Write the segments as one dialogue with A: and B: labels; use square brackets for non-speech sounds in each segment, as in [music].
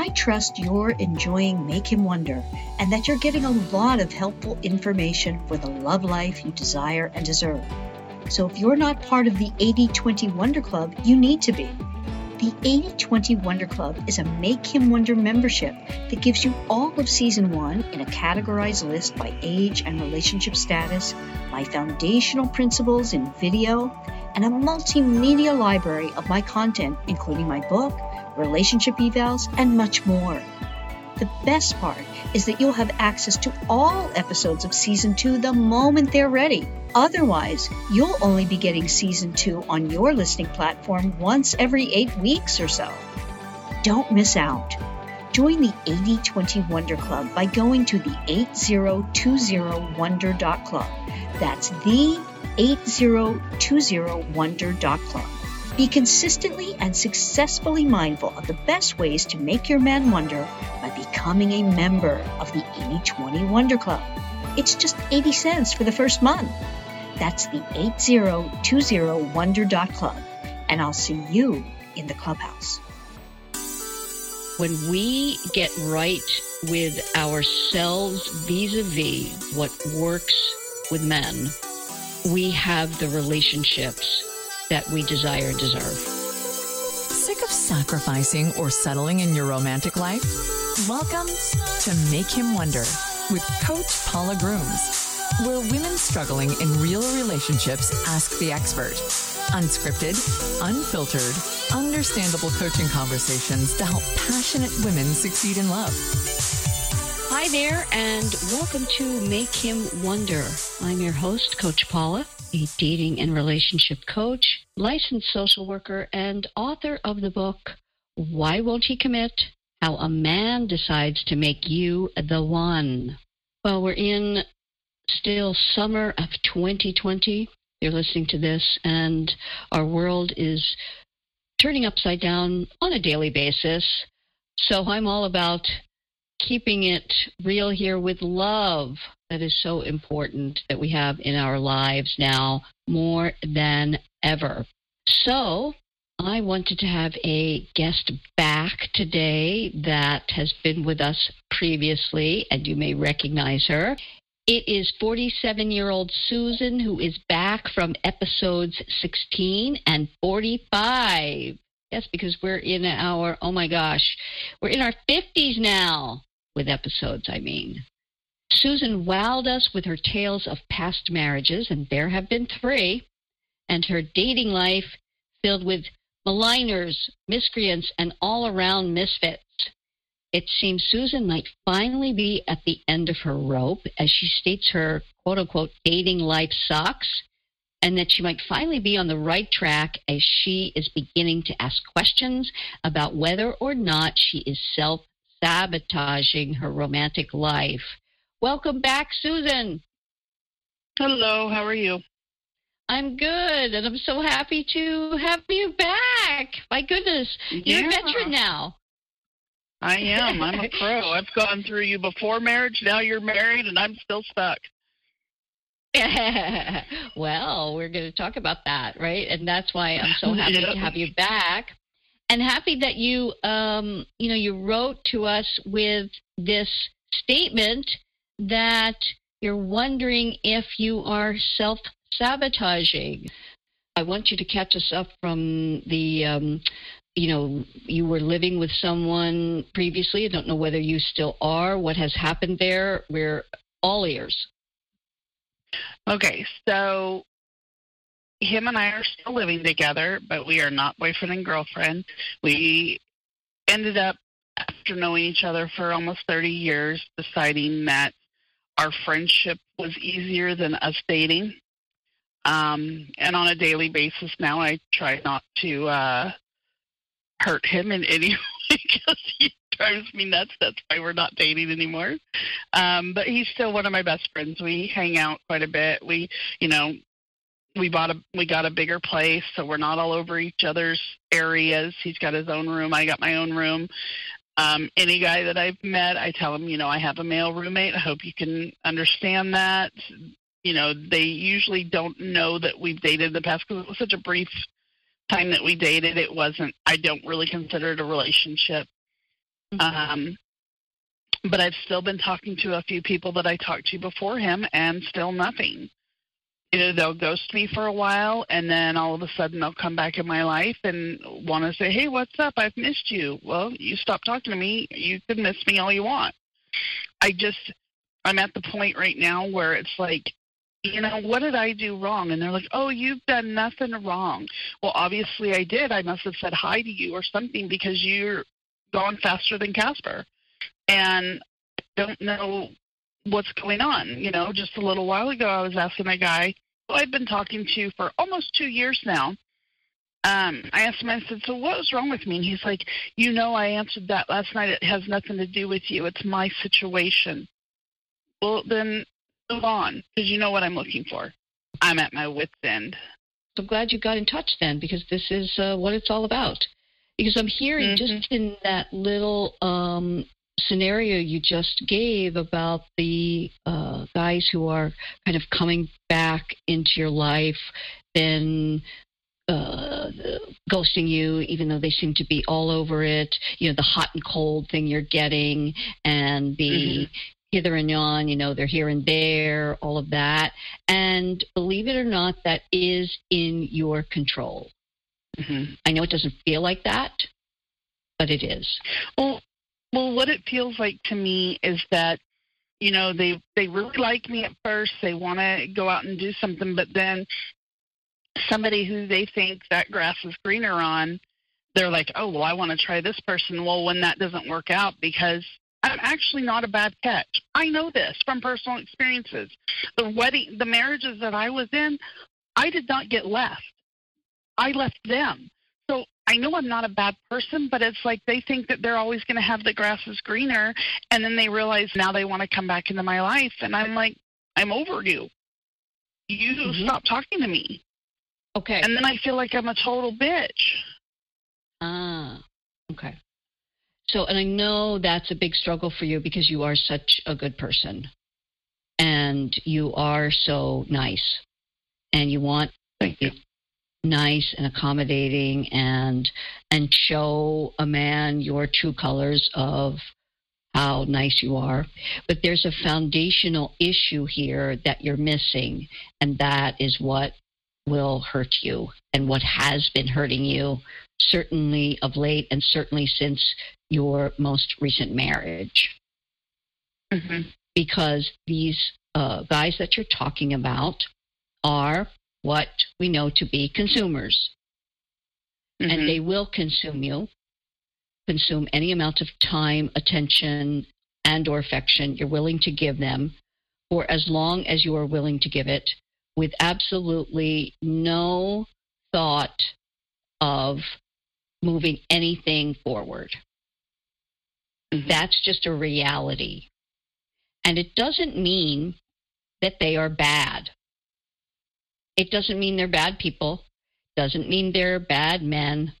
A: I trust you're enjoying Make Him Wonder and that you're getting a lot of helpful information for the love life you desire and deserve. So if you're not part of the 80 20 Wonder Club, you need to be. The 80 20 Wonder Club is a Make Him Wonder membership that gives you all of season one in a categorized list by age and relationship status, my foundational principles in video, and a multimedia library of my content, including my book, relationship evals, and much more. The best part is that you'll have access to all episodes of season two the moment they're ready. Otherwise, you'll only be getting season two on your listening platform once every eight weeks or so. Don't miss out. Join the 8020 Wonder Club by going to the 8020wonder.club. That's the 8020wonder.club. Be consistently and successfully mindful of the best ways to make your man wonder by becoming a member of the 8020 Wonder Club. It's just 80 cents for the first month. That's the 8020wonder.club. And I'll see you in the clubhouse.
B: When we get right with ourselves vis a vis what works with men, we have the relationships that we desire and deserve.
C: Sick of sacrificing or settling in your romantic life? Welcome to Make Him Wonder with Coach Paula Grooms, where women struggling in real relationships ask the expert. Unscripted, unfiltered, understandable coaching conversations to help passionate women succeed in love.
B: Hi there, and welcome to Make Him Wonder. I'm your host, Coach Paula a dating and relationship coach, licensed social worker, and author of the book, Why Won't He Commit? How a Man Decides to Make You the One. Well, we're in still summer of 2020. You're listening to this, and our world is turning upside down on a daily basis. So I'm all about keeping it real here with love that is so important that we have in our lives now more than ever. So, I wanted to have a guest back today that has been with us previously, and you may recognize her. It is 47 year old Susan who is back from episodes 16 and 45. Yes, because we're in our, oh my gosh, we're in our 50s now with episodes, I mean. Susan wowed us with her tales of past marriages, and there have been three, and her dating life filled with maligners, miscreants, and all around misfits. It seems Susan might finally be at the end of her rope as she states her quote unquote dating life sucks, and that she might finally be on the right track as she is beginning to ask questions about whether or not she is self sabotaging her romantic life. Welcome back, Susan.
D: Hello, how are you?
B: I'm good, and I'm so happy to have you back. My goodness, you're
D: Yeah.
B: a veteran now.
D: I am. I'm a [laughs] pro. I've gone through you before marriage. Now you're married, and I'm still stuck. [laughs]
B: well, we're going to talk about that, right? And that's why I'm so happy [laughs]
D: Yeah.
B: to have you back, and happy that you, um, you know, you wrote to us with this statement that you're wondering if you are self sabotaging. I want you to catch us up from the. Um, you know, you were living with someone previously. I don't know whether you still are. What has happened there? We're all ears.
D: Okay, so him and I are still living together, but we are not boyfriend and girlfriend. We ended up, after knowing each other for almost 30 years, deciding that our friendship was easier than us dating. Um, and on a daily basis now, I try not to uh, hurt him in any [laughs] way because he drives me nuts. That's why we're not dating anymore. Um, but he's still one of my best friends. We hang out quite a bit. We, you know, we bought a we got a bigger place, so we're not all over each other's areas. He's got his own room. I got my own room. Um, any guy that I've met, I tell them, you know, I have a male roommate. I hope you can understand that. You know, they usually don't know that we've dated in the past because it was such a brief time that we dated. It wasn't. I don't really consider it a relationship. Mm-hmm. Um, but I've still been talking to a few people that I talked to before him, and still nothing. Either they'll ghost me for a while, and then all of a sudden they'll come back in my life and want to say, "Hey, what's up? I've missed you." Well, you stop talking to me. You can miss me all you want. I just, I'm at the point right now where it's like, you know, what did I do wrong? And they're like, oh, you've done nothing wrong. Well, obviously I did. I must have said hi to you or something because you're gone faster than Casper and don't know what's going on. You know, just a little while ago, I was asking a guy who I've been talking to for almost two years now. Um, I asked him, I said, So what was wrong with me? And he's like, You know, I answered that last night. It has nothing to do with you. It's my situation. Well, then move on because you know what I'm looking for. I'm at my wit's end.
B: I'm glad you got in touch then because this is uh, what it's all about. Because I'm hearing mm-hmm. just in that little um, scenario you just gave about the uh, guys who are kind of coming back into your life, then uh, ghosting you, even though they seem to be all over it. You know, the hot and cold thing you're getting, and the mm-hmm. hither and yon. You know, they're here and there, all of that. And believe it or not, that is in your control. Mm-hmm. I know it doesn't feel like that, but it is.
D: Well, well, what it feels like to me is that you know they they really like me at first. They want to go out and do something, but then somebody who they think that grass is greener on, they're like, oh well, I want to try this person. Well, when that doesn't work out because I'm actually not a bad catch. I know this from personal experiences. The wedding, the marriages that I was in, I did not get left. I left them. I know I'm not a bad person, but it's like they think that they're always going to have the grass is greener, and then they realize now they want to come back into my life, and I'm like, I'm over you. You mm-hmm. stop talking to me.
B: Okay.
D: And then I feel like I'm a total bitch.
B: Ah, okay. So, and I know that's a big struggle for you because you are such a good person and you are so nice and you want
D: Thank you
B: nice and accommodating and and show a man your true colors of how nice you are but there's a foundational issue here that you're missing and that is what will hurt you and what has been hurting you certainly of late and certainly since your most recent marriage mm-hmm. because these uh, guys that you're talking about are what we know to be consumers. Mm-hmm. And they will consume you, consume any amount of time, attention, and or affection you're willing to give them for as long as you are willing to give it with absolutely no thought of moving anything forward. Mm-hmm. That's just a reality. And it doesn't mean that they are bad. It doesn't mean they're bad people, doesn't mean they're bad men.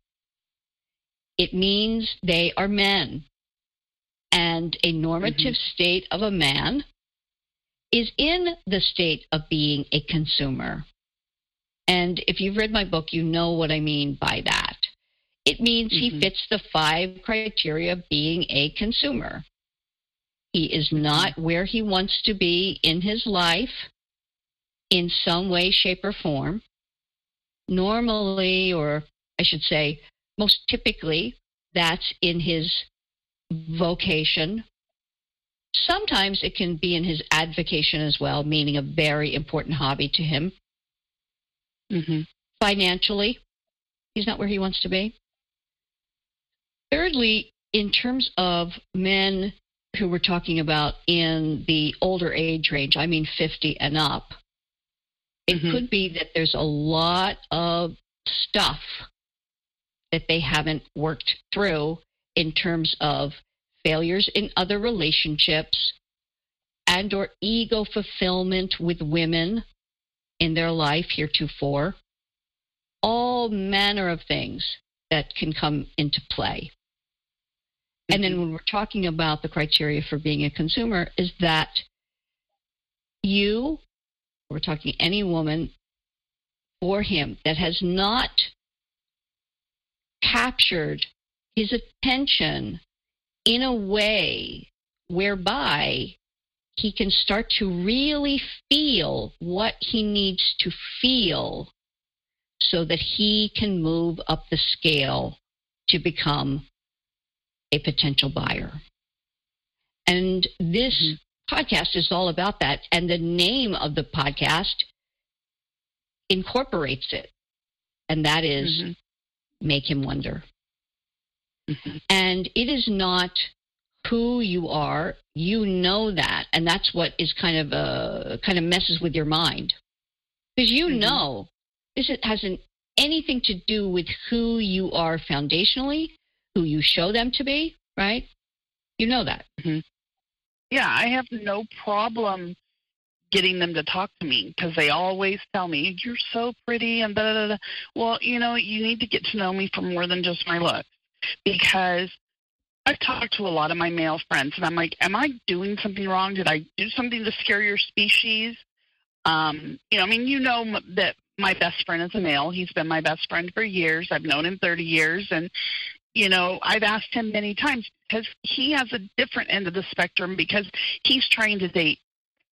B: It means they are men. And a normative mm-hmm. state of a man is in the state of being a consumer. And if you've read my book, you know what I mean by that. It means mm-hmm. he fits the five criteria of being a consumer. He is mm-hmm. not where he wants to be in his life in some way, shape, or form. Normally, or I should say, most typically, that's in his vocation. Sometimes it can be in his advocation as well, meaning a very important hobby to him. Mm-hmm. Financially, he's not where he wants to be. Thirdly, in terms of men who we're talking about in the older age range, I mean 50 and up, it mm-hmm. could be that there's a lot of stuff that they haven't worked through in terms of failures in other relationships and or ego fulfillment with women in their life heretofore all manner of things that can come into play mm-hmm. and then mm-hmm. when we're talking about the criteria for being a consumer is that you we're talking any woman for him that has not captured his attention in a way whereby he can start to really feel what he needs to feel so that he can move up the scale to become a potential buyer. And this mm-hmm. Podcast is all about that. And the name of the podcast incorporates it. And that is mm-hmm. Make Him Wonder. Mm-hmm. And it is not who you are. You know that. And that's what is kind of uh, kind of messes with your mind. Because you mm-hmm. know this hasn't anything to do with who you are foundationally, who you show them to be, right? You know that.
D: Mm-hmm. Yeah, I have no problem getting them to talk to me because they always tell me you're so pretty and da da da. Well, you know, you need to get to know me for more than just my looks because I've talked to a lot of my male friends and I'm like, am I doing something wrong? Did I do something to scare your species? Um, you know, I mean, you know that my best friend is a male. He's been my best friend for years. I've known him 30 years and you know, I've asked him many times because he has a different end of the spectrum because he's trying to date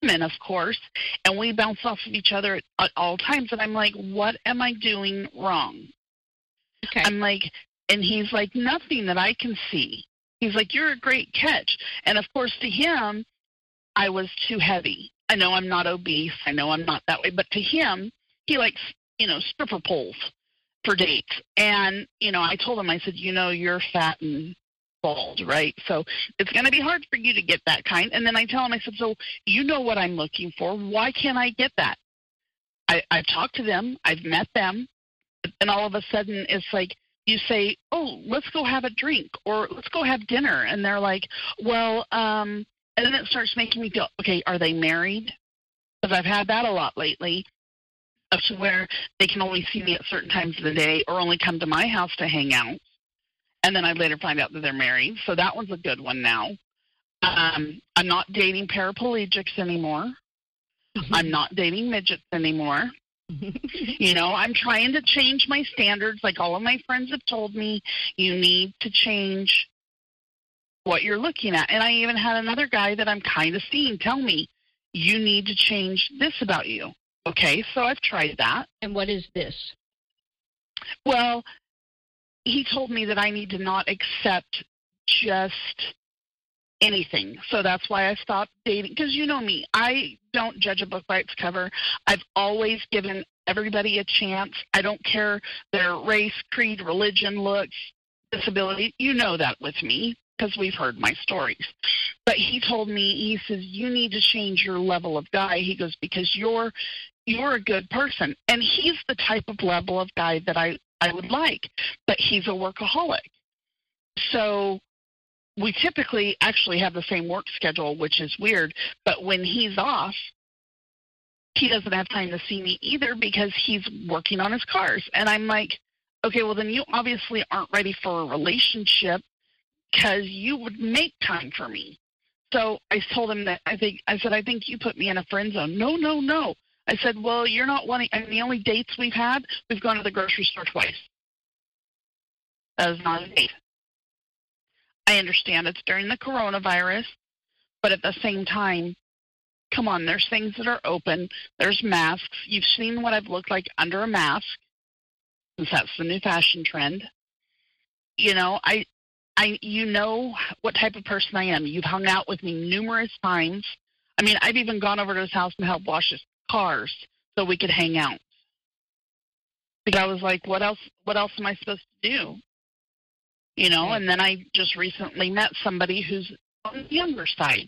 D: men, of course, and we bounce off of each other at, all times. And I'm like, what am I doing wrong? Okay. I'm like, and he's like, nothing that I can see. He's like, you're a great catch. And of course, to him, I was too heavy. I know I'm not obese. I know I'm not that way. But to him, he likes, you know, stripper poles for dates. And, you know, I told him, I said, you know, you're fat and bald, right? So it's going to be hard for you to get that kind. And then I tell him, I said, so you know what I'm looking for. Why can't I get that? I, I've talked to them, I've met them, and all of a sudden it's like you say, oh, let's go have a drink or let's go have dinner. And they're like, well, um, and then it starts making me go, okay, are they married? Because I've had that a lot lately up to where they can only see me at certain times of the day or only come to my house to hang out and then I later find out that they're married. So that one's a good one now. Um, I'm not dating paraplegics anymore. Mm-hmm. I'm not dating midgets anymore. [laughs] you know, I'm trying to change my standards. Like all of my friends have told me, you need to change what you're looking at. And I even had another guy that I'm kind of seeing tell me, you need to change this about you. Okay, so I've tried that.
B: And what is this?
D: Well, he told me that I need to not accept just anything. So that's why I stopped dating. Because you know me, I don't judge a book by its cover. I've always given everybody a chance. I don't care their race, creed, religion, looks, disability. You know that with me because we've heard my stories. But he told me, he says, you need to change your level of guy. He goes, because you're you're a good person. And he's the type of level of guy that I I would like, but he's a workaholic. So we typically actually have the same work schedule, which is weird. But when he's off, he doesn't have time to see me either because he's working on his cars. And I'm like, okay, well, then you obviously aren't ready for a relationship because you would make time for me. So I told him that I think, I said, I think you put me in a friend zone. No, no, no. I said, Well, you're not wanting, and the only dates we've had, we've gone to the grocery store twice. That is not a date. I understand it's during the coronavirus, but at the same time, come on, there's things that are open. There's masks. You've seen what I've looked like under a mask, since that's the new fashion trend. You know, I, I, you know what type of person I am. You've hung out with me numerous times. I mean, I've even gone over to his house and helped wash his cars so we could hang out. Because I was like, what else? What else am I supposed to do? You know. And then I just recently met somebody who's on the younger side,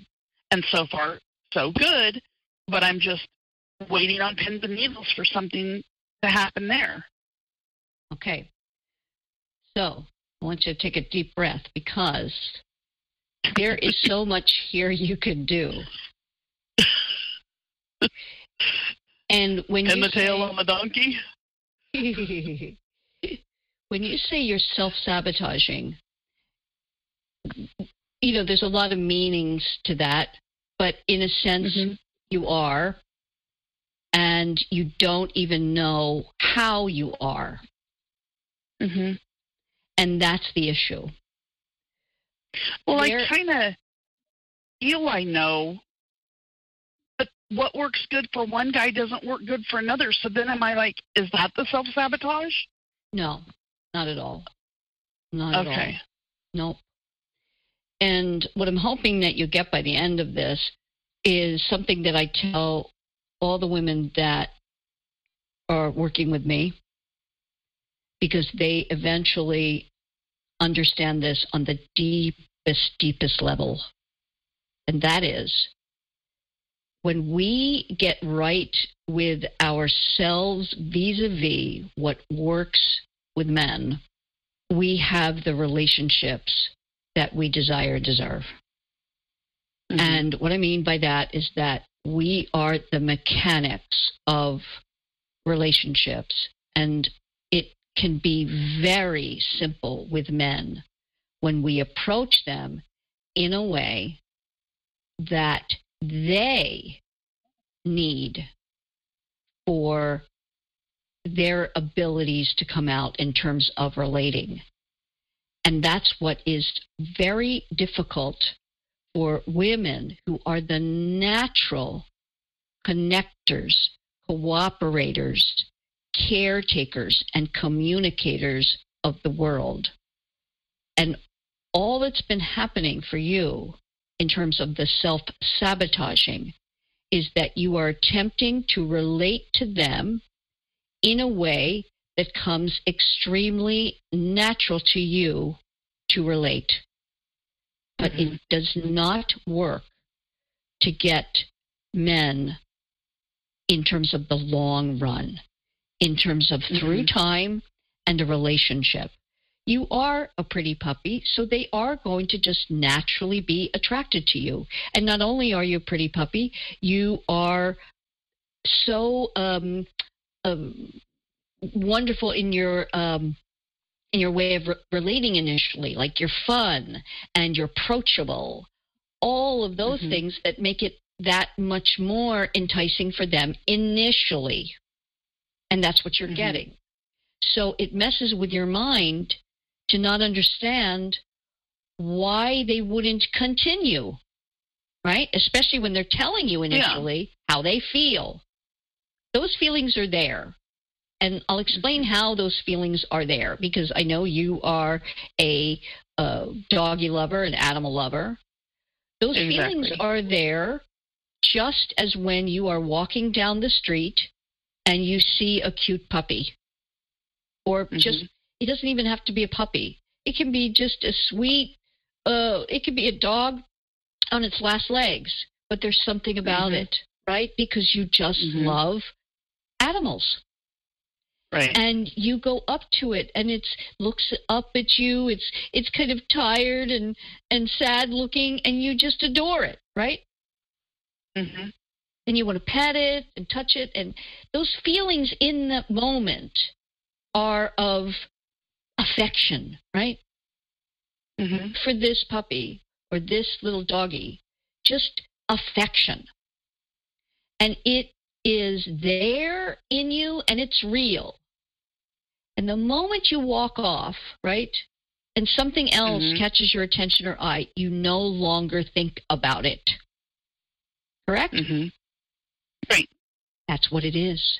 D: and so far so good. But I'm just waiting on pins and needles for something to happen there.
B: Okay. So I want you to take a deep breath because there is so much here you can do. And when
D: and
B: you
D: the tail on the donkey. [laughs]
B: when you say you're self-sabotaging, you know, there's a lot of meanings to that, but in a sense, mm-hmm. you are, and you don't even know how you are.
D: Mm-hmm.
B: And that's the issue.
D: Well, I kind of feel I know, but what works good for one guy doesn't work good for another. So then am I like, is that the self sabotage?
B: No, not at all. Not at all.
D: Okay.
B: Nope. And what I'm hoping that you get by the end of this is something that I tell all the women that are working with me because they eventually understand this on the deepest, deepest level. And that is when we get right with ourselves vis a vis what works with men, we have the relationships that we desire and deserve.
D: Mhm.
B: And what I mean by that is that we are the mechanics of relationships. And it can be very simple with men when we approach them in a way that they need for their abilities to come out in terms of relating. And that's what is very difficult for women who are the natural connectors, cooperators, caretakers, and communicators of the world. And all that's been happening for you in terms of the self sabotaging is that you are attempting to relate to them in a way that comes extremely natural to you to relate. But it mm-hmm. does not work to get men in terms of the long run, in terms of through time and a relationship. You are a pretty puppy, so they are going to just naturally be attracted to you. And not only are you a pretty puppy, you are so um, um, wonderful in your um, in your way of re- relating initially. Like you're fun and you're approachable. All of those
D: Mhm.
B: things that make it that much more enticing for them initially. And that's what you're
D: Mhm.
B: getting. So it messes with your mind to not understand why they wouldn't continue, right? Especially when they're telling you initially how they feel. Those feelings are there. And I'll explain how those feelings are there because I know you are a uh, doggy lover, an animal lover. Those feelings are there just as when you are walking down the street and you see a cute puppy. Or just, it doesn't even have to be a puppy. It can be just a sweet, uh, it could be a dog on its last legs, but there's something about
D: Mhm.
B: it, right? Because you just
D: Mhm.
B: love animals
D: Right.
B: and you go up to it and it's looks up at you it's it's kind of tired and and sad looking and you just adore it right
D: hmm
B: and you want to pet it and touch it. And those feelings in that moment are of affection right?
D: Hmm
B: for this puppy or this little doggy just affection. And it is there in you and it's real. And the moment you walk off right and something else
D: Mhm.
B: catches your attention or eye you no longer think about it. Correct
D: hmm
B: that's what it is.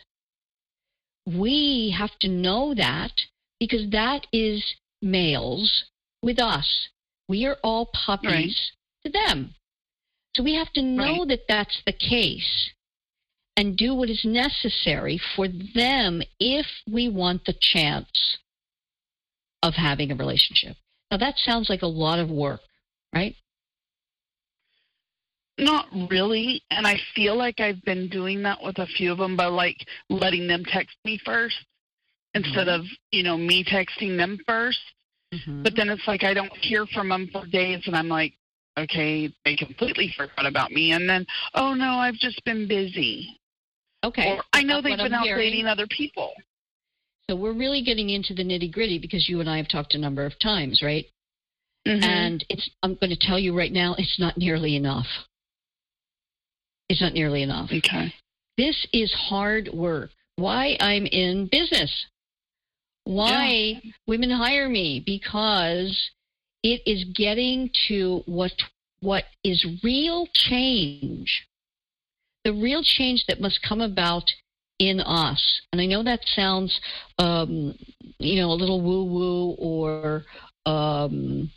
B: We have to know that because that is males with us. We are all puppies to them. So we have to know
D: Right.
B: that that's the case and do what is necessary for them if we want the chance of having a relationship. Now, that sounds like a lot of work, right?
D: Not really. And I feel like I've been doing that with a few of them by like letting them text me first instead
B: Mm-hmm.
D: of, you know, me texting them 1st But then it's like I don't hear from them for days and I'm like, okay, they completely forgot about me. And then, oh no, I've just been busy.
B: okay.
D: Or I know they've been
B: I'm
D: out
B: hearing-
D: dating other people.
B: So we're really getting into the nitty gritty because you and I have talked a number of times, right?
D: Mhm.
B: And it's I'm going to tell you right now, it's not nearly enough. It's not nearly enough.
D: okay.
B: This is hard work. Why I'm in business. Why women hire me because it is getting to what what is real change. The real change that must come about in us. And I know that sounds, um, you know, a little woo woo or um,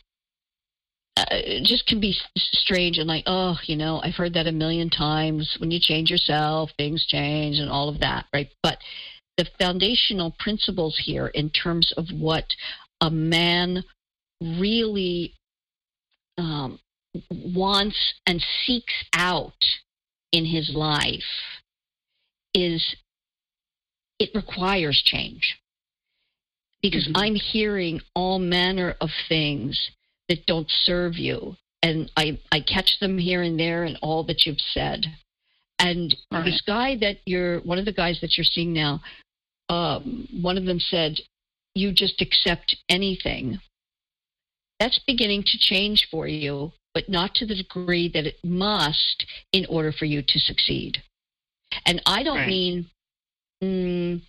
B: uh, just can be strange and like, oh, you know, I've heard that a million times. When you change yourself, things change and all of that, right? But the foundational principles here in terms of what a man really um, wants and seeks out in his life is it requires change because mm-hmm. I'm hearing all manner of things that don't serve you. And I, I catch them here and there in all that you've said. And right. this guy that you're, one of the guys that you're seeing now, um, one of them said, You just accept anything. That's beginning to change for you, but not to the degree that it must in order for you to succeed. And I don't right. mean mm,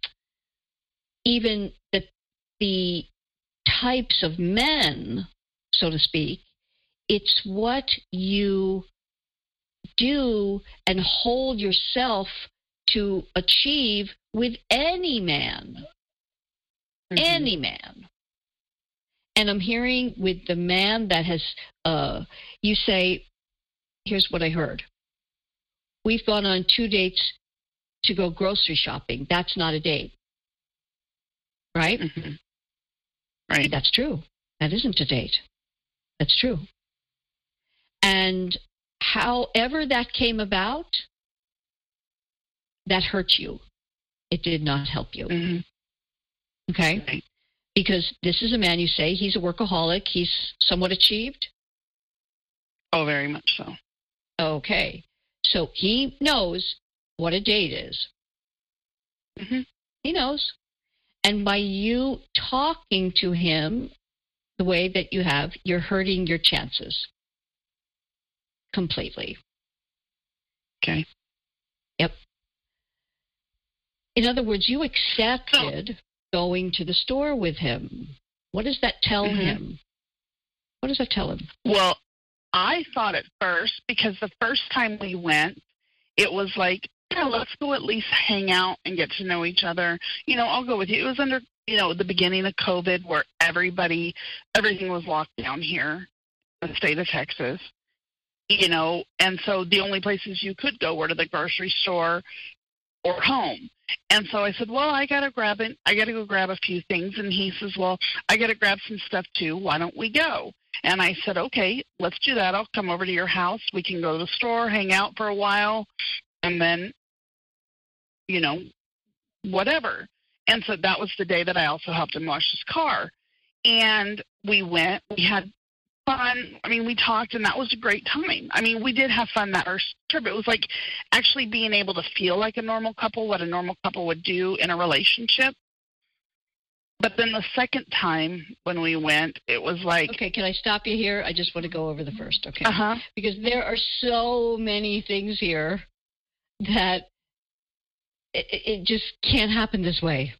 B: even that the types of men, so to speak, it's what you do and hold yourself to achieve with any man. Mm-hmm. Any man. And I'm hearing with the man that has, uh, you say, here's what I heard. We've gone on two dates to go grocery shopping. That's not a date. Right?
D: Mm-hmm. Right.
B: That's true. That isn't a date. That's true. And however that came about, that hurt you. It did not help you.
D: Mm-hmm.
B: Okay?
D: Right.
B: Because this is a man you say he's a workaholic, he's somewhat achieved.
D: Oh, very much so.
B: Okay. So he knows what a date is.
D: Mm-hmm.
B: He knows. And by you talking to him the way that you have, you're hurting your chances completely.
D: Okay.
B: Yep. In other words, you accepted going to the store with him. What does that tell mm-hmm. him? What does that tell him?
D: Well, I thought at first, because the first time we went, it was like, yeah, let's go at least hang out and get to know each other. You know, I'll go with you. It was under, you know, the beginning of COVID where everybody, everything was locked down here in the state of Texas. You know, and so the only places you could go were to the grocery store or home. And so I said, Well, I gotta grab it I gotta go grab a few things and he says, Well, I gotta grab some stuff too. Why don't we go? And I said, Okay, let's do that. I'll come over to your house. We can go to the store, hang out for a while, and then you know, whatever. And so that was the day that I also helped him wash his car. And we went, we had fun. I mean, we talked, and that was a great time. I mean, we did have fun that first trip. It was like actually being able to feel like a normal couple, what a normal couple would do in a relationship. But then the second time when we went, it was like.
B: Okay, can I stop you here? I just want to go over the first, okay?
D: Uh huh.
B: Because there are so many things here that it, it just can't happen this way.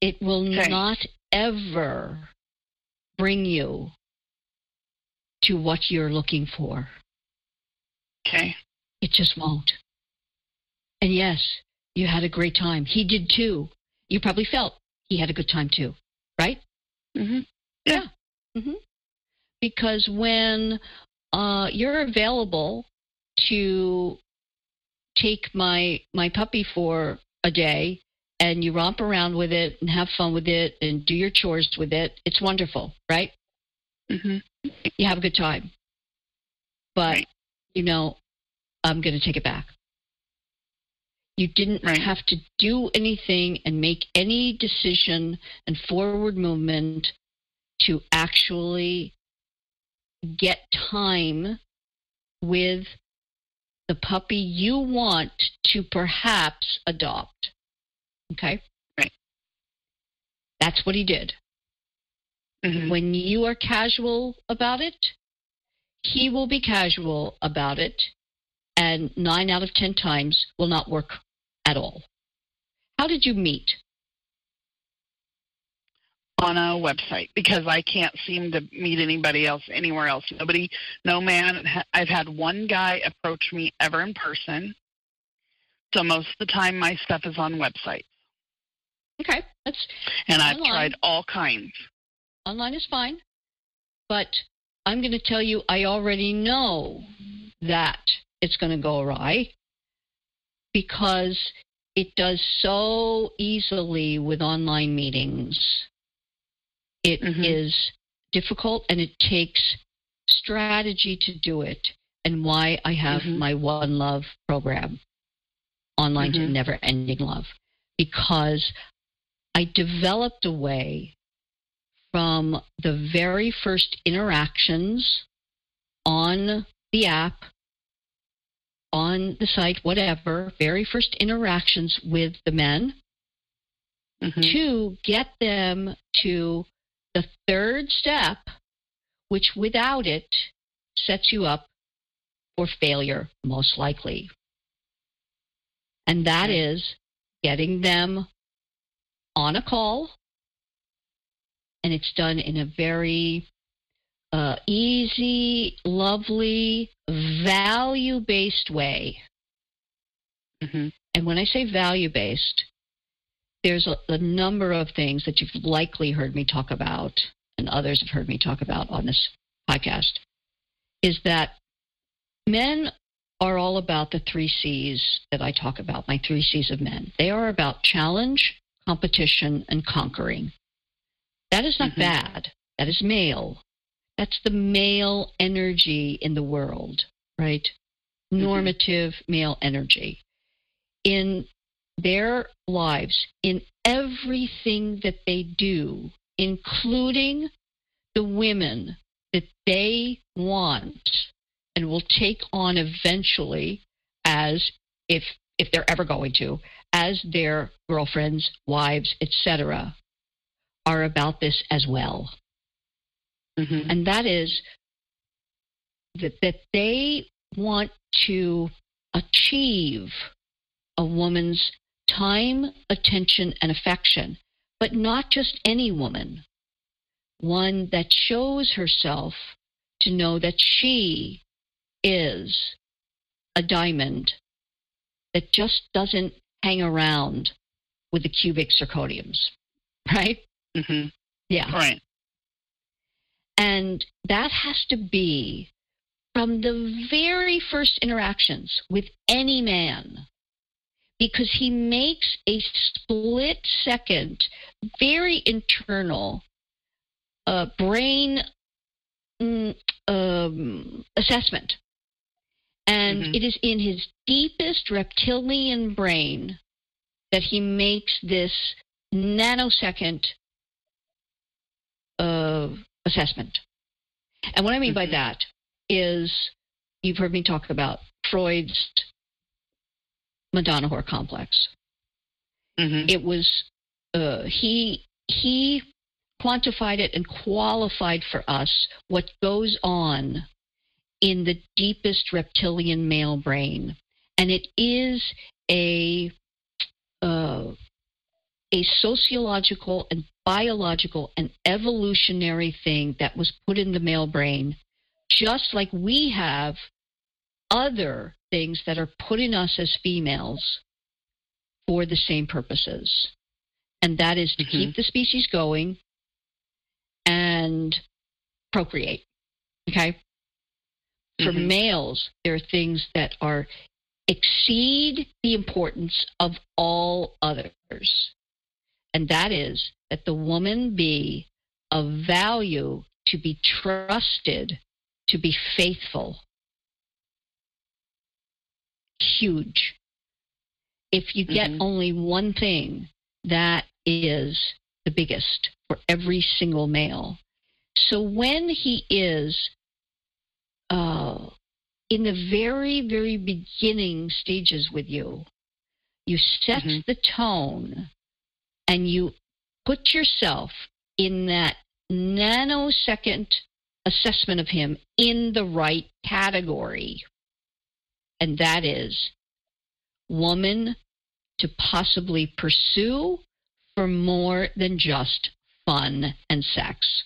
B: It will okay. not ever bring you to what you're looking for.
D: Okay.
B: It just won't. And yes, you had a great time. He did too. You probably felt he had a good time too, right?
D: Mhm.
B: Yeah. Mhm. Because when uh, you're available to take my my puppy for a day and you romp around with it and have fun with it and do your chores with it, it's wonderful, right?
D: Mm-hmm.
B: You have a good time. But,
D: right.
B: you know, I'm going to take it back. You didn't
D: right.
B: have to do anything and make any decision and forward movement to actually get time with the puppy you want to perhaps adopt. Okay?
D: Right.
B: That's what he did.
D: Mm-hmm.
B: When you are casual about it, he will be casual about it, and nine out of ten times will not work at all. How did you meet?
D: On a website because I can't seem to meet anybody else anywhere else. Nobody, no man. I've had one guy approach me ever in person. So most of the time, my stuff is on websites.
B: Okay, that's
D: and I've tried all kinds.
B: Online is fine, but I'm going to tell you, I already know that it's going to go awry because it does so easily with online meetings. It mm-hmm. is difficult and it takes strategy to do it, and why I have mm-hmm. my One Love program, online mm-hmm. to never ending love, because I developed a way from the very first interactions on the app, on the site, whatever, very first interactions with the men mm-hmm. to get them to the third step, which without it sets you up for failure, most likely. And that is getting them on a call and it's done in a very uh, easy, lovely, value based way. Mm-hmm. And when I say value based, there's a, a, number of things that you've likely heard me talk about, and others have heard me talk about on this podcast, is that men are all about the three C's that I talk about, my three C's of men. They are about challenge, competition, and conquering. That is not mm-hmm. bad. That is male. That's the male energy in the world, right? Mm-hmm. Normative male energy. In their lives, in everything that they do, including the women that they want and will take on eventually as if if they're ever going to as their girlfriends, wives, etc are about this as well. Mm-hmm. And that is that, that they want to achieve a woman's time, attention, and affection, but not just any woman, one that shows herself to know that she is a diamond that just doesn't hang around with the cubic zirconiums, [laughs] right?
D: Mm-hmm.
B: Yeah.
D: Right.
B: And that has to be from the very first interactions with any man because he makes a split second, very internal uh, brain mm, um, assessment. And mm-hmm. it is in his deepest reptilian brain that he makes this nanosecond uh, assessment. And what I mean mm-hmm. by that is you've heard me talk about Freud's Madonna whore complex. Mm-hmm. It was uh, he he quantified it and qualified for us what goes on in the deepest reptilian male brain, and it is a uh, a sociological and biological and evolutionary thing that was put in the male brain, just like we have other things that are put in us as females for the same purposes. And that is to mm-hmm. keep the species going and procreate. Okay? For mm-hmm. males, there are things that are exceed the importance of all others and that is that the woman be of value to be trusted, to be faithful. Huge. If you get mm-hmm. only one thing, that is the biggest for every single male. So when he is uh, in the very, very beginning stages with you, you set mm-hmm. the tone and you put yourself in that nanosecond assessment of him in the right category. And that is woman to possibly pursue for more than just fun and sex.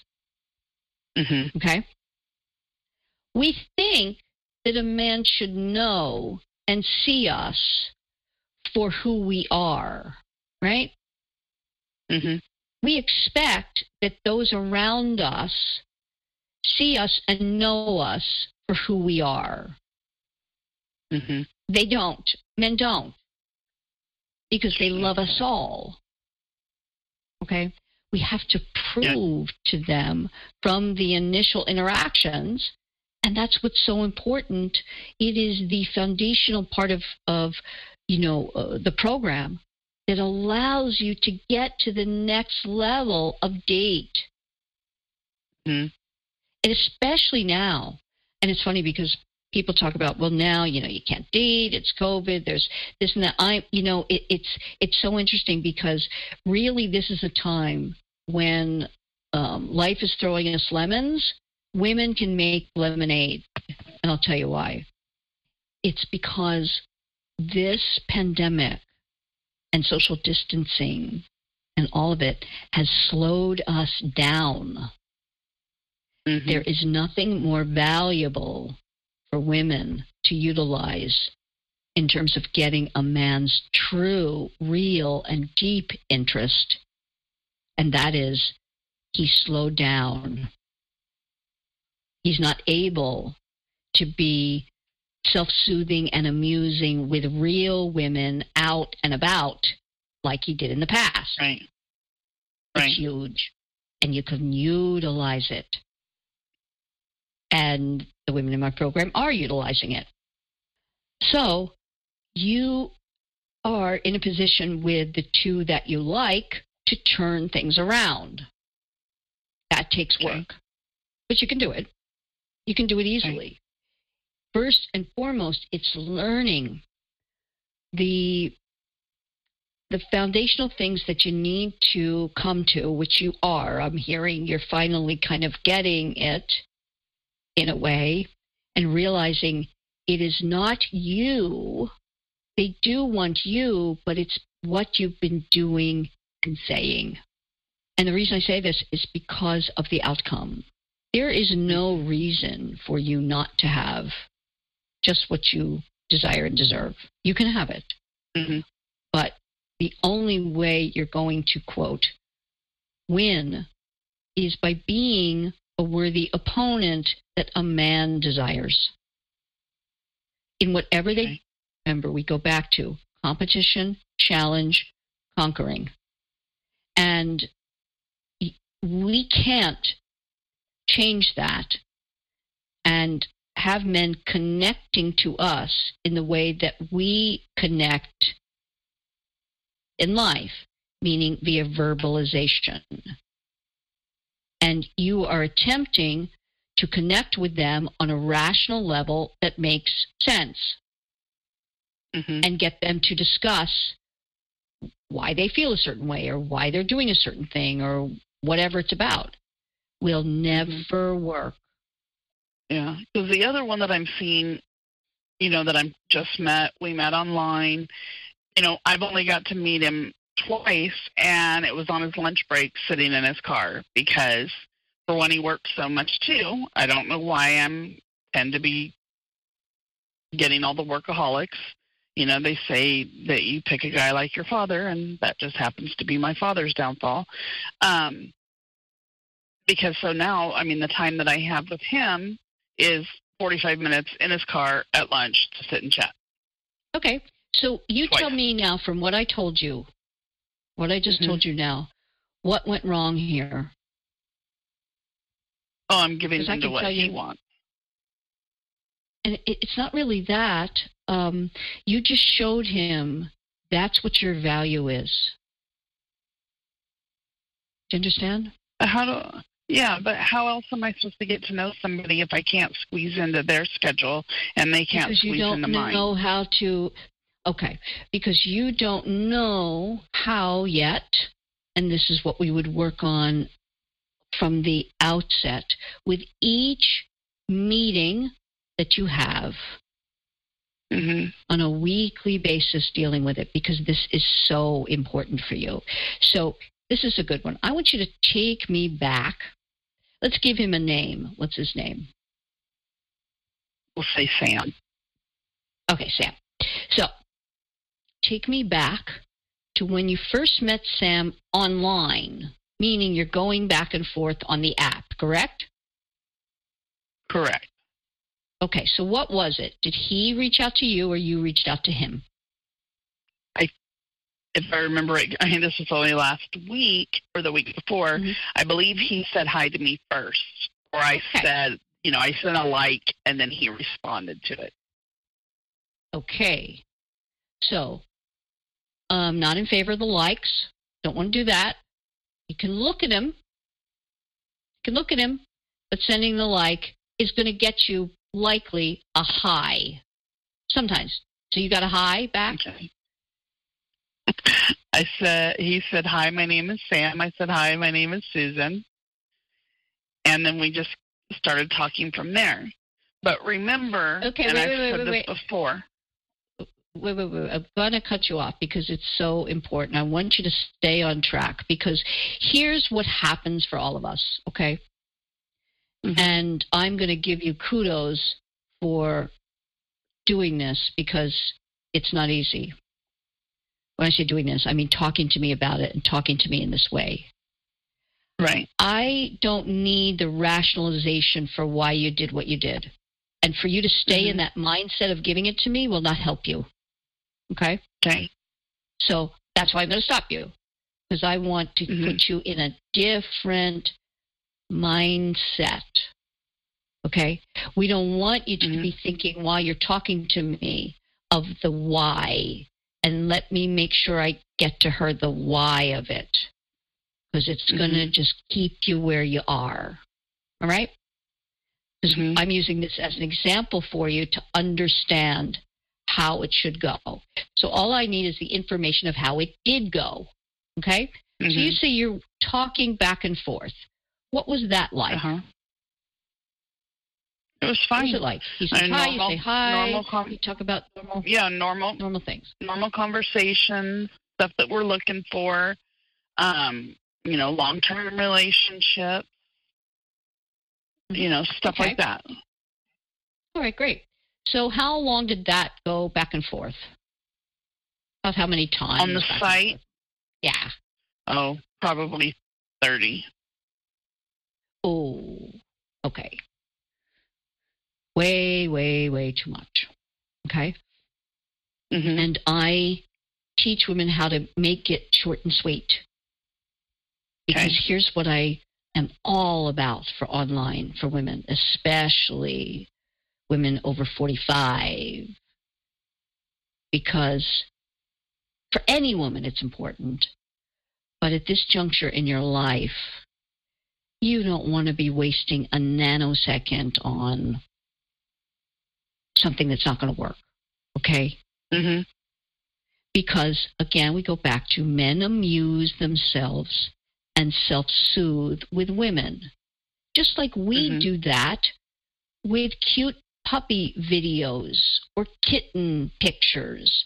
D: Mhm.
B: Okay? We think that a man should know and see us for who we are, right?
D: Mhm.
B: We expect that those around us see us and know us for who we are.
D: Mhm.
B: They don't. Men don't. Because they love us all. Okay? We have to prove to them from the initial interactions, and that's what's so important. It is the foundational part of, of you know, uh, the program that allows you to get to the next level of date.
D: Mhm.
B: And especially now. And it's funny because people talk about well now you know you can't date it's covid there's this and that. I you know it, it's it's so interesting because really this is a time when um, life is throwing us lemons. Women can make lemonade and i'll tell you why. It's because this pandemic and social distancing and all of it has slowed us down.
D: Mhm.
B: there is nothing more valuable for women to utilize in terms of getting a man's true, real, and deep interest, and that is he slowed down. He's not able to be self soothing and amusing with real women out and about like he did in the past.
D: Right.
B: It's
D: Right.
B: huge, and you can utilize it. And the women in my program are utilizing it. So you are in a position with the two that you like to turn things around. That takes
D: Okay.
B: work, but you can do it. You can do it easily. First and foremost, it's learning the the foundational things that you need to come to, which you are. I'm hearing you're finally kind of getting it in a way and realizing it is not you. They do want you, but it's what you've been doing and saying. And the reason I say this is because of the outcome. There is no reason for you not to have just what you desire and deserve. You can have it.
D: Mhm.
B: But the only way you're going to, quote, win is by being a worthy opponent that a man desires. In whatever they
D: Okay.
B: remember, we go back to competition, challenge, conquering. And we can't change that and have men connecting to us in the way that we connect in life, meaning via verbalization. And you are attempting to connect with them on a rational level that makes sense
D: Mhm.
B: and get them to discuss why they feel a certain way or why they're doing a certain thing or whatever it's about will never work.
D: Yeah, because the other one that I'm seeing, you know, that I'm just met, we met online. You know, I've only got to meet him twice, and it was on his lunch break, sitting in his car because, for one, he works so much too. I don't know why I'm tend to be getting all the workaholics. You know, they say that you pick a guy like your father, and that just happens to be my father's downfall. Um, because so now, I mean, the time that I have with him is 45 minutes in his car at lunch to sit and chat.
B: Okay. So you
D: Twice.
B: tell me now from what I told you, what I just
D: Mhm.
B: told you now, what went wrong here?
D: Oh, I'm giving him to
B: can
D: what
B: tell
D: he
B: you-
D: wants.
B: And it, it's not really that. Um, you just showed him that's what your value is. Do you understand?
D: How do? Yeah, but how else am I supposed to get to know somebody if I can't squeeze into their schedule and they can't
B: because you don't know how to okay because you don't know how yet and this is what we would work on from the outset with each meeting that you have
D: hmm
B: on a weekly basis dealing with it because this is so important for you so This is a good one. I want you to take me back. Let's give him a name. What's his name?
D: We'll say Sam.
B: Okay, Sam. Take me back to when you first met Sam online, meaning you're going back and forth on the app, correct?
D: Correct.
B: Okay, so what was it? Did he reach out to you or you reached out to him?
D: If I remember right, I mean, this was only last week or the week before.
B: Mhm.
D: I believe he said hi to me first, or I
B: Okay.
D: said, you know, I sent a like, and then he responded to it.
B: Okay. So, um, not in favor of the likes. Don't want to do that. You can look at him. You can look at him, but sending the like is going to get you likely a hi. Sometimes. So you got a hi back?
D: Okay. [laughs] I said, he said, hi, my name is Sam. I said, hi, my name is Susan. And then we just started talking from there. But remember,
B: Okay,
D: and
B: wait,
D: I've
B: wait,
D: said
B: wait,
D: this before.
B: Wait, wait, wait. I'm going to cut you off because it's so important. I want you to stay on track because here's what happens for all of us, okay?
D: Mhm.
B: And I'm going to give you kudos for doing this because it's not easy. When I say doing this, I mean talking to me about it and talking to me in this way.
D: Right.
B: I don't need the rationalization for why you did what you did. And for you to stay in
D: Mhm.
B: that mindset of giving it to me will not help you. Okay?
D: Okay.
B: So that's why I'm going to stop you because I want to
D: Mhm.
B: put you in a different mindset. Okay? We don't want you to
D: Mhm.
B: be thinking while you're talking to me of the why and let me make sure I get to her the why of it because it's going to just keep you where you are. All right? 'Cause
D: Mhm.
B: I'm using this as an example for you to understand how it should go. So all I need is the information of how it did go. Okay? So you see, you're talking back and forth. What was that like?
D: Uh-huh. It was fine.
B: What was it like? You say
D: Uh,
B: hi,
D: normal-
B: you say hi,
D: normal com-
B: you talk about normal
D: Yeah, normal
B: normal things.
D: normal conversation, stuff that we're looking for. Um, you know, long term relationships. You know, stuff
B: Okay.
D: like that.
B: All right, great. So how long did that go back and forth? About how many times?
D: On the site?
B: Yeah.
D: Oh, probably thirty.
B: Oh, okay. Way, way, way too much. Okay.
D: Mm-hmm.
B: And I teach women how to make it short and sweet. Because
D: Okay.
B: here's what I am all about for online for women, especially women over 45. Because for any woman, it's important. But at this juncture in your life, you don't want to be wasting a nanosecond on something that's not going to work. Okay?
D: Mm-hmm.
B: because again we go back to men amuse themselves and self-soothe with women just like we
D: Mhm.
B: do that with cute puppy videos or kitten pictures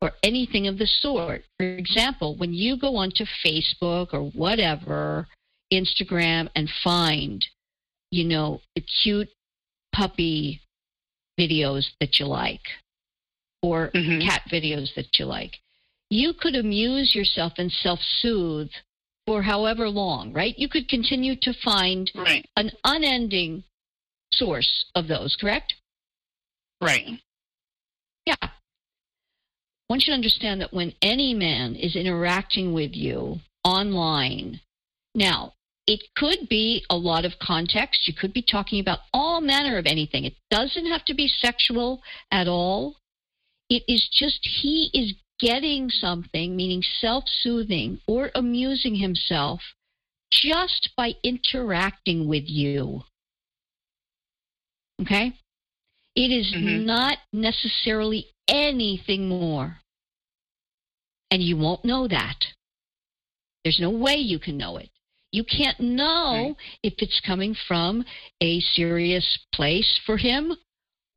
B: or anything of the sort for example when you go onto facebook or whatever instagram and find you know the cute puppy videos that you like or
D: Mhm.
B: cat videos that you like. You could amuse yourself and self soothe for however long, right? You could continue to find
D: Right.
B: an unending source of those, correct?
D: Right.
B: Yeah. I want you to understand that when any man is interacting with you online, now, it could be a lot of context. You could be talking about all manner of anything. It doesn't have to be sexual at all. It is just he is getting something, meaning self soothing or amusing himself, just by interacting with you. Okay? It is
D: Mhm.
B: not necessarily anything more. And you won't know that. There's no way you can know it. You can't know if it's coming from a serious place for him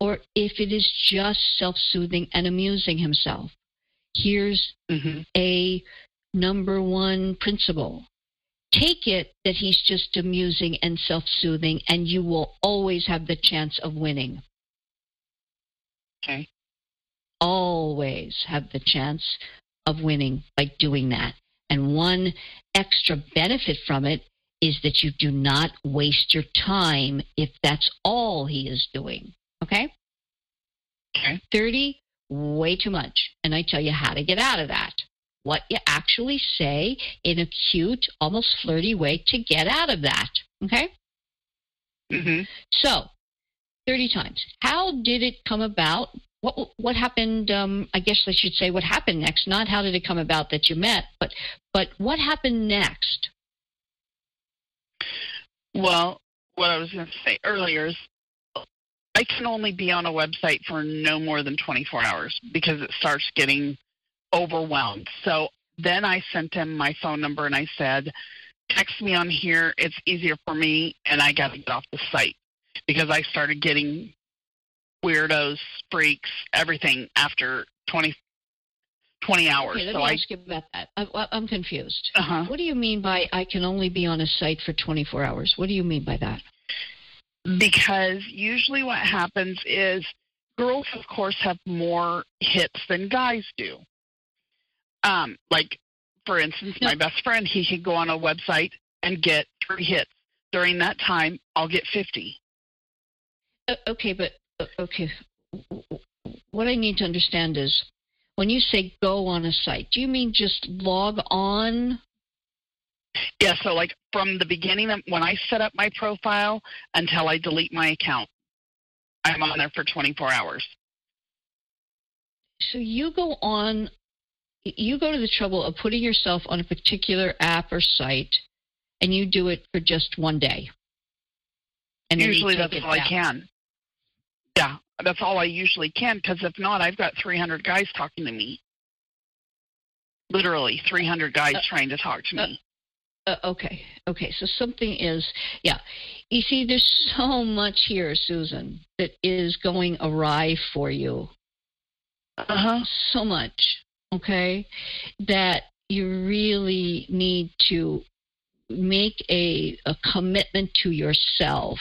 B: or if it is just self soothing and amusing himself. Here's
D: Mm-hmm.
B: a number one principle. Take it that he's just amusing and self soothing, and you will always have the chance of winning.
D: Okay.
B: Always have the chance of winning by doing that. And one extra benefit from it is that you do not waste your time if that's all he is doing. Okay?
D: Okay.
B: 30, way too much. And I tell you how to get out of that. What you actually say in a cute, almost flirty way to get out of that. Okay?
D: hmm
B: So, 30 times. How did it come about? What what happened? Um, I guess I should say what happened next. Not how did it come about that you met, but but what happened next?
D: Well, what I was going to say earlier is I can only be on a website for no more than 24 hours because it starts getting overwhelmed. So then I sent him my phone number and I said, text me on here. It's easier for me, and I got to get off the site because I started getting weirdos, freaks, everything after 20, 20 hours.
B: Okay, let
D: so
B: me
D: I,
B: ask you about that. I, I'm confused.
D: uh-huh.
B: What do you mean by I can only be on a site for 24 hours? What do you mean by that?
D: because usually what happens is girls of course have more hits than guys do um like for instance my best friend he could go on a website and get three hits during that time i'll get 50
B: Uh, okay, but okay. What I need to understand is when you say go on a site, do you mean just log on?
D: yeah so like from the beginning of when i set up my profile until i delete my account i'm on there for 24 hours
B: So you go on, you go to the trouble of putting yourself on a particular app or site, and you do it for just one day. And
D: usually that's all i can yeah that's all i usually can because if not i've got 300 guys talking to me literally 300 guys
B: Uh,
D: trying to talk to me
B: Uh, okay, okay. So something is, yeah. You see, there's so much here, Susan, that is going awry for you.
D: uh-huh
B: So much, okay, that you really need to make a, a commitment to yourself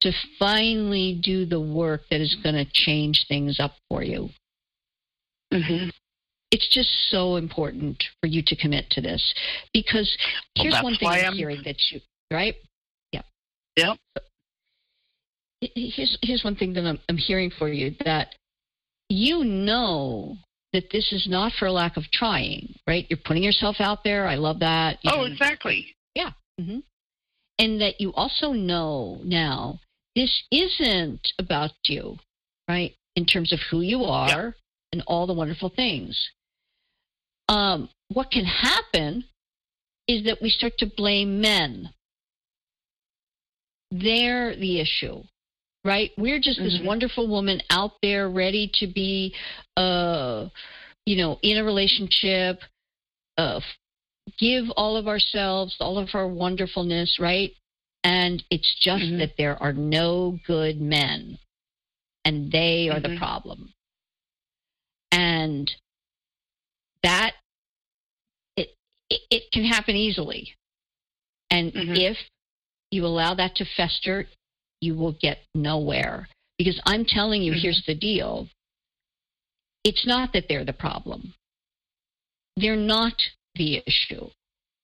B: to finally do the work that is going to change things up for you.
D: hmm
B: It's just so important for you to commit to this because here's
D: that's
B: one thing I'm
D: I'm-
B: hearing that you right.
D: yeah, Yep.
B: Here's here's one thing that I'm, I'm hearing for you that you know that this is not for lack of trying, right? You're putting yourself out there. I love that. You
D: oh
B: know,
D: exactly
B: and that you also know now this isn't about you, right? In terms of who you are and all the wonderful things. Um, what can happen is that we start to blame men. They're the issue, right? We're just this
D: Mhm.
B: wonderful woman out there ready to be, uh, you know, in a relationship, uh, give all of ourselves, all of our wonderfulness, right? And it's just
D: Mhm.
B: that there are no good men, and they are the
D: Mhm.
B: problem. And that it, it it can happen easily. And
D: Mhm.
B: if you allow that to fester, you will get nowhere. Because I'm telling you,
D: Mhm.
B: here's the deal. It's not that they're the problem. They're not the issue.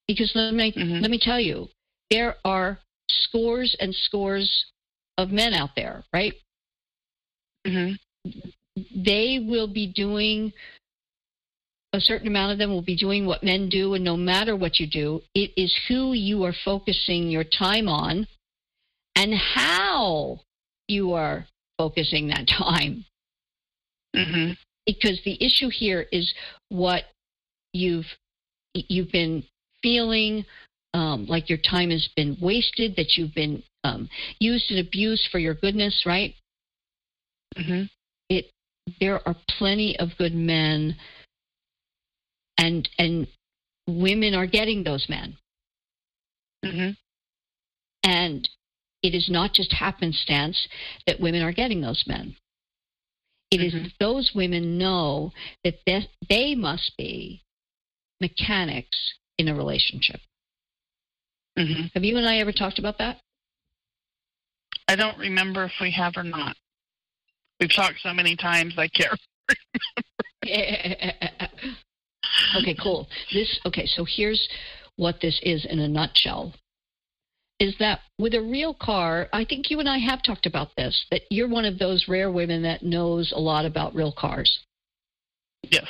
B: Because let me
D: Mhm.
B: let me tell you, there are scores and scores of men out there, right?
D: hmm
B: they will be doing a certain amount of them will be doing what men do and no matter what you do it is who you are focusing your time on and how you are focusing that time.
D: Hmm
B: because the issue here is what you've you've been feeling um, like your time has been wasted that you've been um, used and abused for your goodness right?
D: Hmm
B: there are plenty of good men and and women are getting those men.
D: Hmm
B: and it is not just happenstance that women are getting those men It is
D: Mhm.
B: those women know that they, they must be mechanics in a relationship.
D: hmm
B: Have you and I ever talked about that?
D: I don't remember if we have or not. We've talked so many times I can't. [laughs] remember.
B: okay, cool. This okay, so here's what this is in a nutshell. Is that with a real car, I think you and I have talked about this, that you're one of those rare women that knows a lot about real cars.
D: Yes.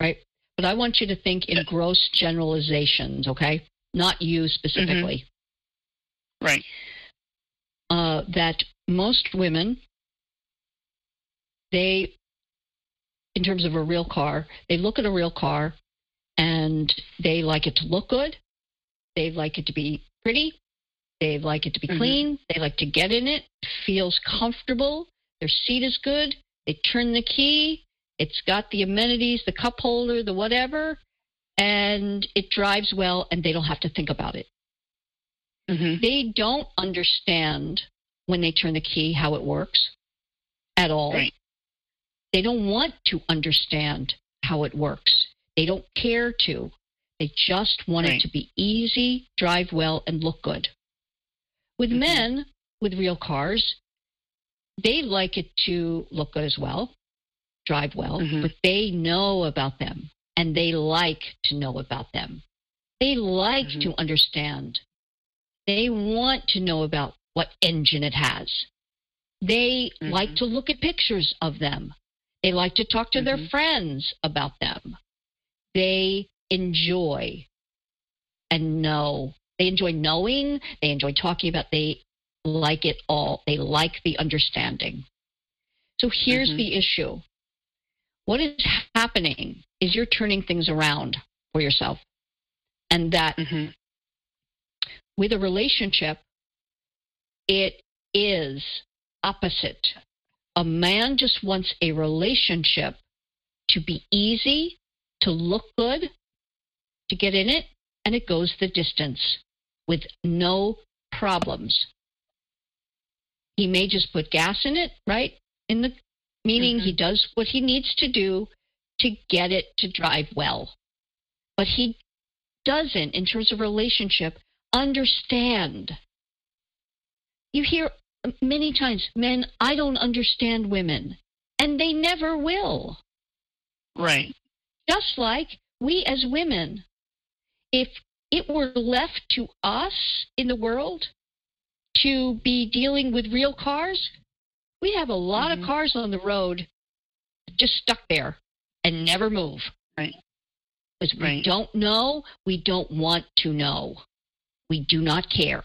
B: Right? But I want you to think in
D: Yes.
B: gross generalizations, okay? Not you specifically.
D: Right.
B: uh, that most women, they, in terms of a real car, they look at a real car and they like it to look good. They like it to be pretty. They like it to be
D: Mhm.
B: clean. They like to get in it. Feels comfortable. Their seat is good. They turn the key. It's got the amenities, the cup holder, the whatever, and it drives well, and they don't have to think about it
D: hmm
B: they don't understand when they turn the key how it works at all.
D: Right.
B: They don't want to understand how it works. They don't care to. They just want
D: Right.
B: it to be easy, drive well, and look good. With
D: Mhm.
B: men with real cars, they like it to look good as well, drive well,
D: Mhm.
B: but they know about them and they like to know about them. They like
D: Mhm.
B: to understand they want to know about what engine it has. They like to look at pictures of them. They like to talk to their
D: Mhm.
B: friends about them. They enjoy and know. They enjoy knowing. They enjoy talking about. They like it all. They like the understanding. So here's
D: Mhm.
B: the issue. What is happening is you're turning things around for yourself. And that
D: hmm
B: with a relationship, it is opposite. A man just wants a relationship to be easy, to look good, to get in it, and it goes the distance with no problems. He may just put gas in it, right? In the meaning
D: Mhm.
B: he does what he needs to do to get it to drive well. But he doesn't, in terms of relationship, understand. You hear many times, men, I don't understand women, and they never will.
D: Right.
B: Just like we as women, if it were left to us in the world to be dealing with real cars, we have a lot
D: Mhm.
B: of cars on the road just stuck there and never move.
D: Right.
B: Because we don't know, we don't want to know. We do not care.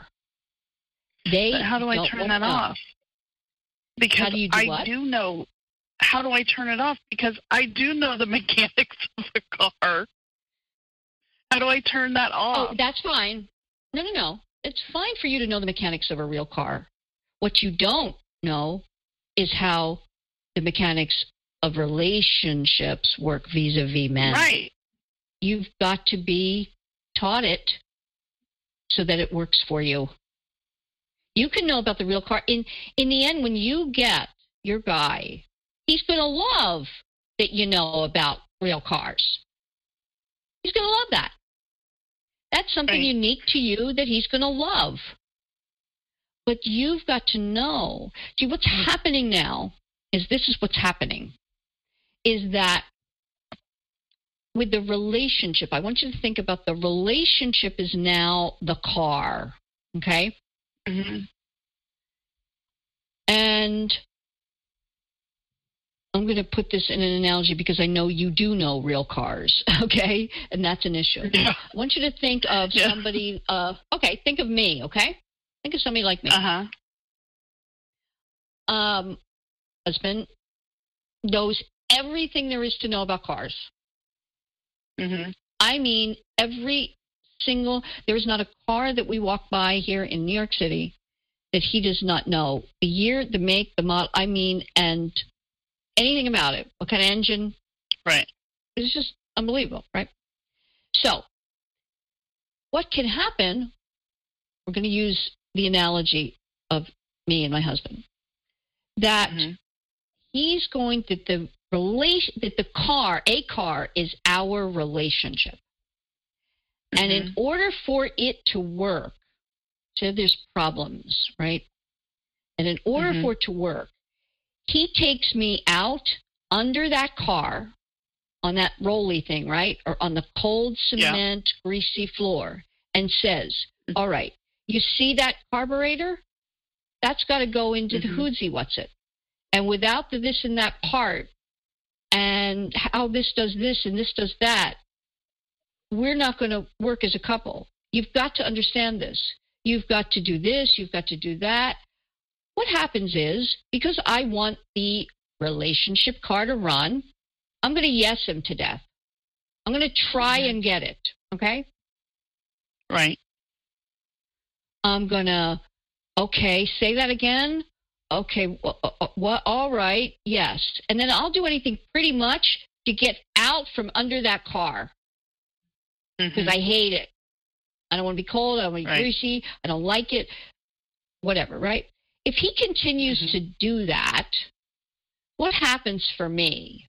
B: They
D: But how do I turn that
B: know.
D: off? Because
B: do you do
D: I
B: what?
D: do know. How do I turn it off? Because I do know the [laughs] mechanics of the car. How do I turn that
B: oh,
D: off?
B: Oh, that's fine. No, no, no. It's fine for you to know the mechanics of a real car. What you don't know is how the mechanics of relationships work vis-a-vis men.
D: right.
B: You've got to be taught it so that it works for you. You can know about the real car. In in the end, when you get your guy, he's going to love that you know about real cars. He's going to love that. That's something
D: Right.
B: unique to you that he's going to love. But you've got to know. See, what's happening now is this is what's happening is that with the relationship, I want you to think about the relationship is now the car. Okay?
D: hmm
B: And I'm going to put this in an analogy because I know you do know real cars, [laughs] okay? And that's an issue.
D: Yeah.
B: I want you to think of
D: Yeah.
B: somebody, uh, okay, think of me, okay? Think of somebody like me.
D: Uh huh.
B: Um, husband knows everything there is to know about cars.
D: hmm
B: I mean, every single, there's not a car that we walk by here in New York City that he does not know the year, the make, the model. I mean, and anything about it. What kind of engine?
D: Right.
B: It's just unbelievable, right? So, what can happen? We're going to use the analogy of me and my husband. That
D: Mhm.
B: he's going that the relation that the car, a car, is our relationship. Mm-hmm. And in mm-hmm. order for it to work, so there's problems, right? And in order mm-hmm. for it to work, he takes me out under that car on that rolly thing, right? Or on the cold cement, yeah. greasy floor and says, mm-hmm. All right, you see that carburetor? That's got to go into mm-hmm. the hoodsy, what's it? And without the this and that part, and how this does this and this does that, we're not going to work as a couple. You've got to understand this. You've got to do this, you've got to do that. What happens is, because I want the relationship car to run, I'm going to yes him to death. I'm going to try mm-hmm. and get it. Okay?
D: Right.
B: I'm going to, okay, say that again. Okay, uh, uh, what? All right, yes. And then I'll do anything pretty much to get out from under that car because mm-hmm. I hate it. I don't want to be cold. I don't want to be right. greasy. I don't like it. Whatever, right? If he continues mm-hmm. to do that, what happens for me?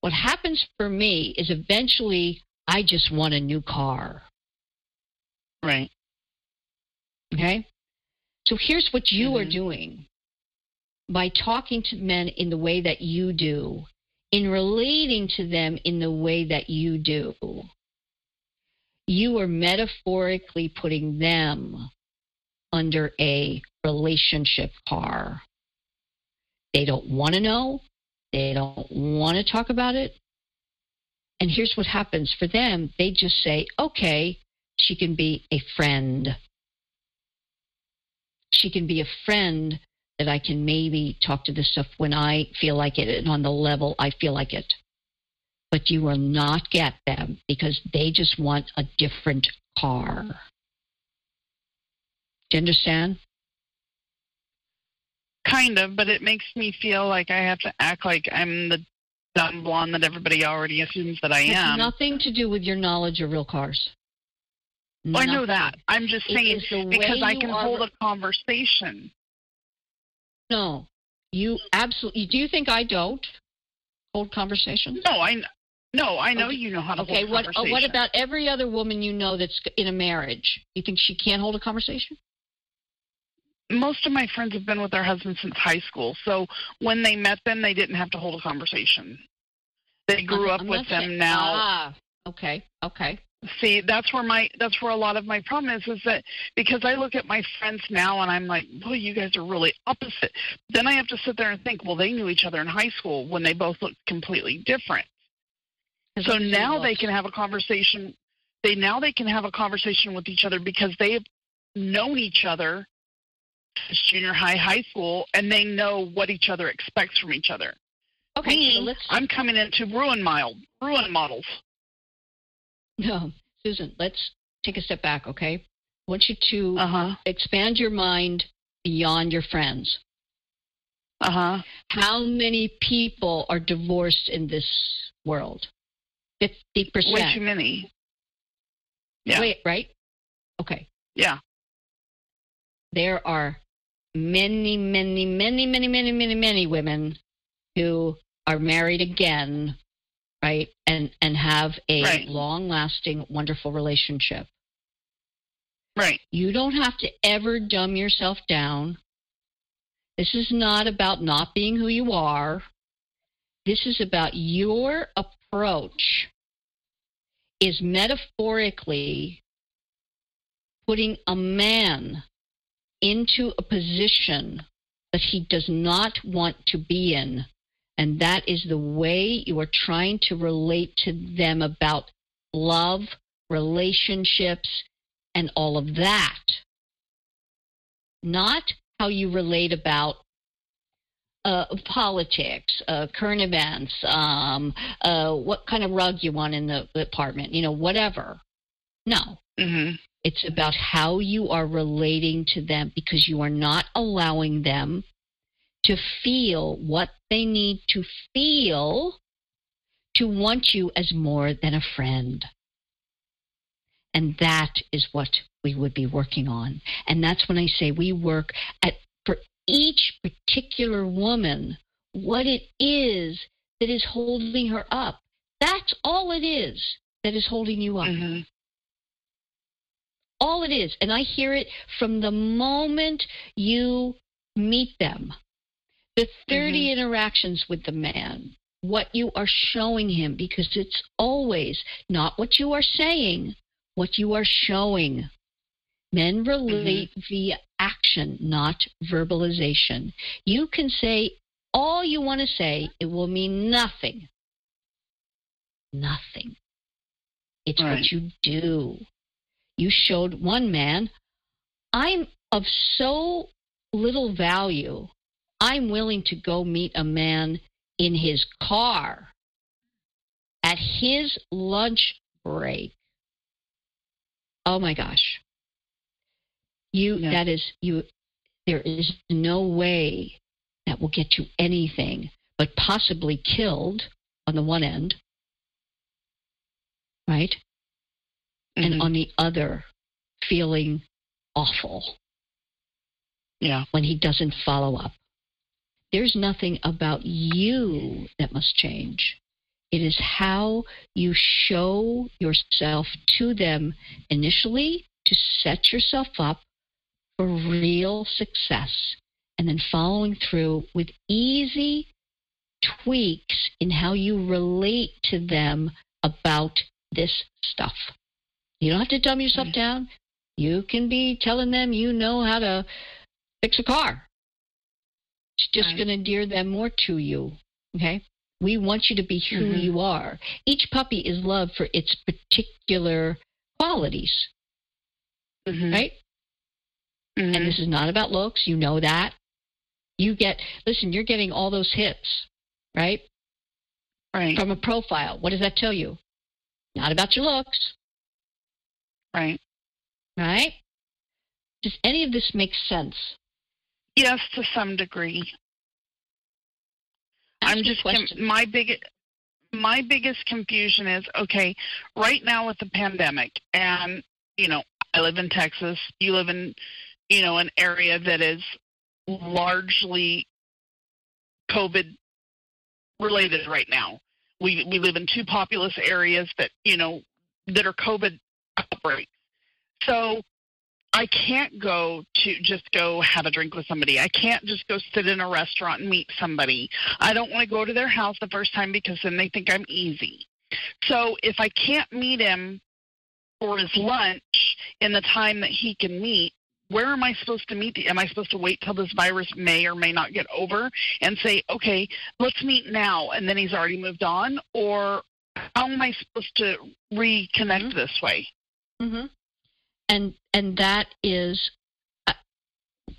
B: What happens for me is eventually I just want a new car.
D: Right.
B: Okay? So here's what you mm-hmm. are doing by talking to men in the way that you do, in relating to them in the way that you do. You are metaphorically putting them under a relationship car. They don't want to know. They don't want to talk about it. And here's what happens for them they just say, okay, she can be a friend. She can be a friend that I can maybe talk to this stuff when I feel like it and on the level I feel like it. But you will not get them because they just want a different car. Do you understand?
D: Kind of, but it makes me feel like I have to act like I'm the dumb blonde that everybody already assumes that I am.
B: nothing to do with your knowledge of real cars.
D: Well, I know that. I'm just saying because I can hold a conversation.
B: No, you absolutely. Do you think I don't hold conversations?
D: No, I. No, I know okay. you know how to
B: okay,
D: hold
B: what, uh, what about every other woman you know that's in a marriage? You think she can't hold a conversation?
D: Most of my friends have been with their husbands since high school. So when they met them, they didn't have to hold a conversation. They grew up I'm with them saying, now.
B: Ah, okay, okay.
D: See, that's where my that's where a lot of my problem is is that because I look at my friends now and I'm like, boy, you guys are really opposite. Then I have to sit there and think, well, they knew each other in high school when they both looked completely different. So now they can have a conversation. They now they can have a conversation with each other because they've known each other junior high, high school, and they know what each other expects from each other.
B: Okay,
D: Me, so I'm coming into ruin mild, ruin models.
B: No, Susan, let's take a step back, okay? I want you to uh-huh. expand your mind beyond your friends.
D: Uh huh.
B: How many people are divorced in this world? Fifty percent.
D: Way too many. Yeah.
B: Wait, right? Okay.
D: Yeah.
B: There are many, many, many, many, many, many, many women who are married again, right, and and have a right. long-lasting, wonderful relationship.
D: Right.
B: You don't have to ever dumb yourself down. This is not about not being who you are. This is about your approach is metaphorically putting a man into a position that he does not want to be in. And that is the way you are trying to relate to them about love, relationships, and all of that. Not how you relate about uh, politics, uh, current events, um, uh, what kind of rug you want in the, apartment, you know, whatever. No.
D: Mm-hmm.
B: It's about how you are relating to them because you are not allowing them to feel what they need to feel to want you as more than a friend. And that is what we would be working on. And that's when I say we work at for each particular woman what it is that is holding her up. That's all it is. that is holding you up.
D: Mhm.
B: All it is. And I hear it from the moment you meet them. The 30
D: Mhm.
B: interactions with the man, what you are showing him, because it's always not what you are saying, what you are showing. Men relate via action, not verbalization. You can say all you want to say, it will mean nothing. Nothing. It's
D: Right.
B: what you do. You showed one man, I'm of so little value, I'm willing to go meet a man in his car at his lunch break. Oh my gosh. You that is you there is no way that will get you anything but possibly killed on the one end. Right? And
D: Mhm.
B: on the other feeling awful
D: yeah.
B: when he doesn't follow up. There's nothing about you that must change. It is how you show yourself to them initially to set yourself up for real success and then following through with easy tweaks in how you relate to them about this stuff. You don't have to dumb yourself
D: Right.
B: down. You can be telling them you know how to fix a car. It's just
D: Right.
B: going to endear them more to you. Okay? We want you to be who
D: Mhm.
B: you are. Each puppy is loved for its particular qualities,
D: Mhm.
B: right?
D: Mhm.
B: And this is not about looks. You know that. You get, listen, you're getting all those hits, right?
D: right.
B: From a profile. What does that tell you? Not about your looks,
D: right.
B: right? Does any of this make sense?
D: Yes, to some degree.
B: Ask
D: I'm just
B: question.
D: my big my biggest confusion is okay right now with the pandemic and you know I live in Texas you live in you know an area that is largely covid related right now we we live in two populous areas that you know that are covid outbreaks so I can't go to just go have a drink with somebody. I can't just go sit in a restaurant and meet somebody. I don't want to go to their house the first time because then they think I'm easy. So if I can't meet him for his lunch in the time that he can meet, where am I supposed to meet? The, am I supposed to wait till this virus may or may not get over and say, okay, let's meet now, and then he's already moved on? Or how am I supposed to reconnect
B: Mhm.
D: this way?
B: Hmm And and that is, I,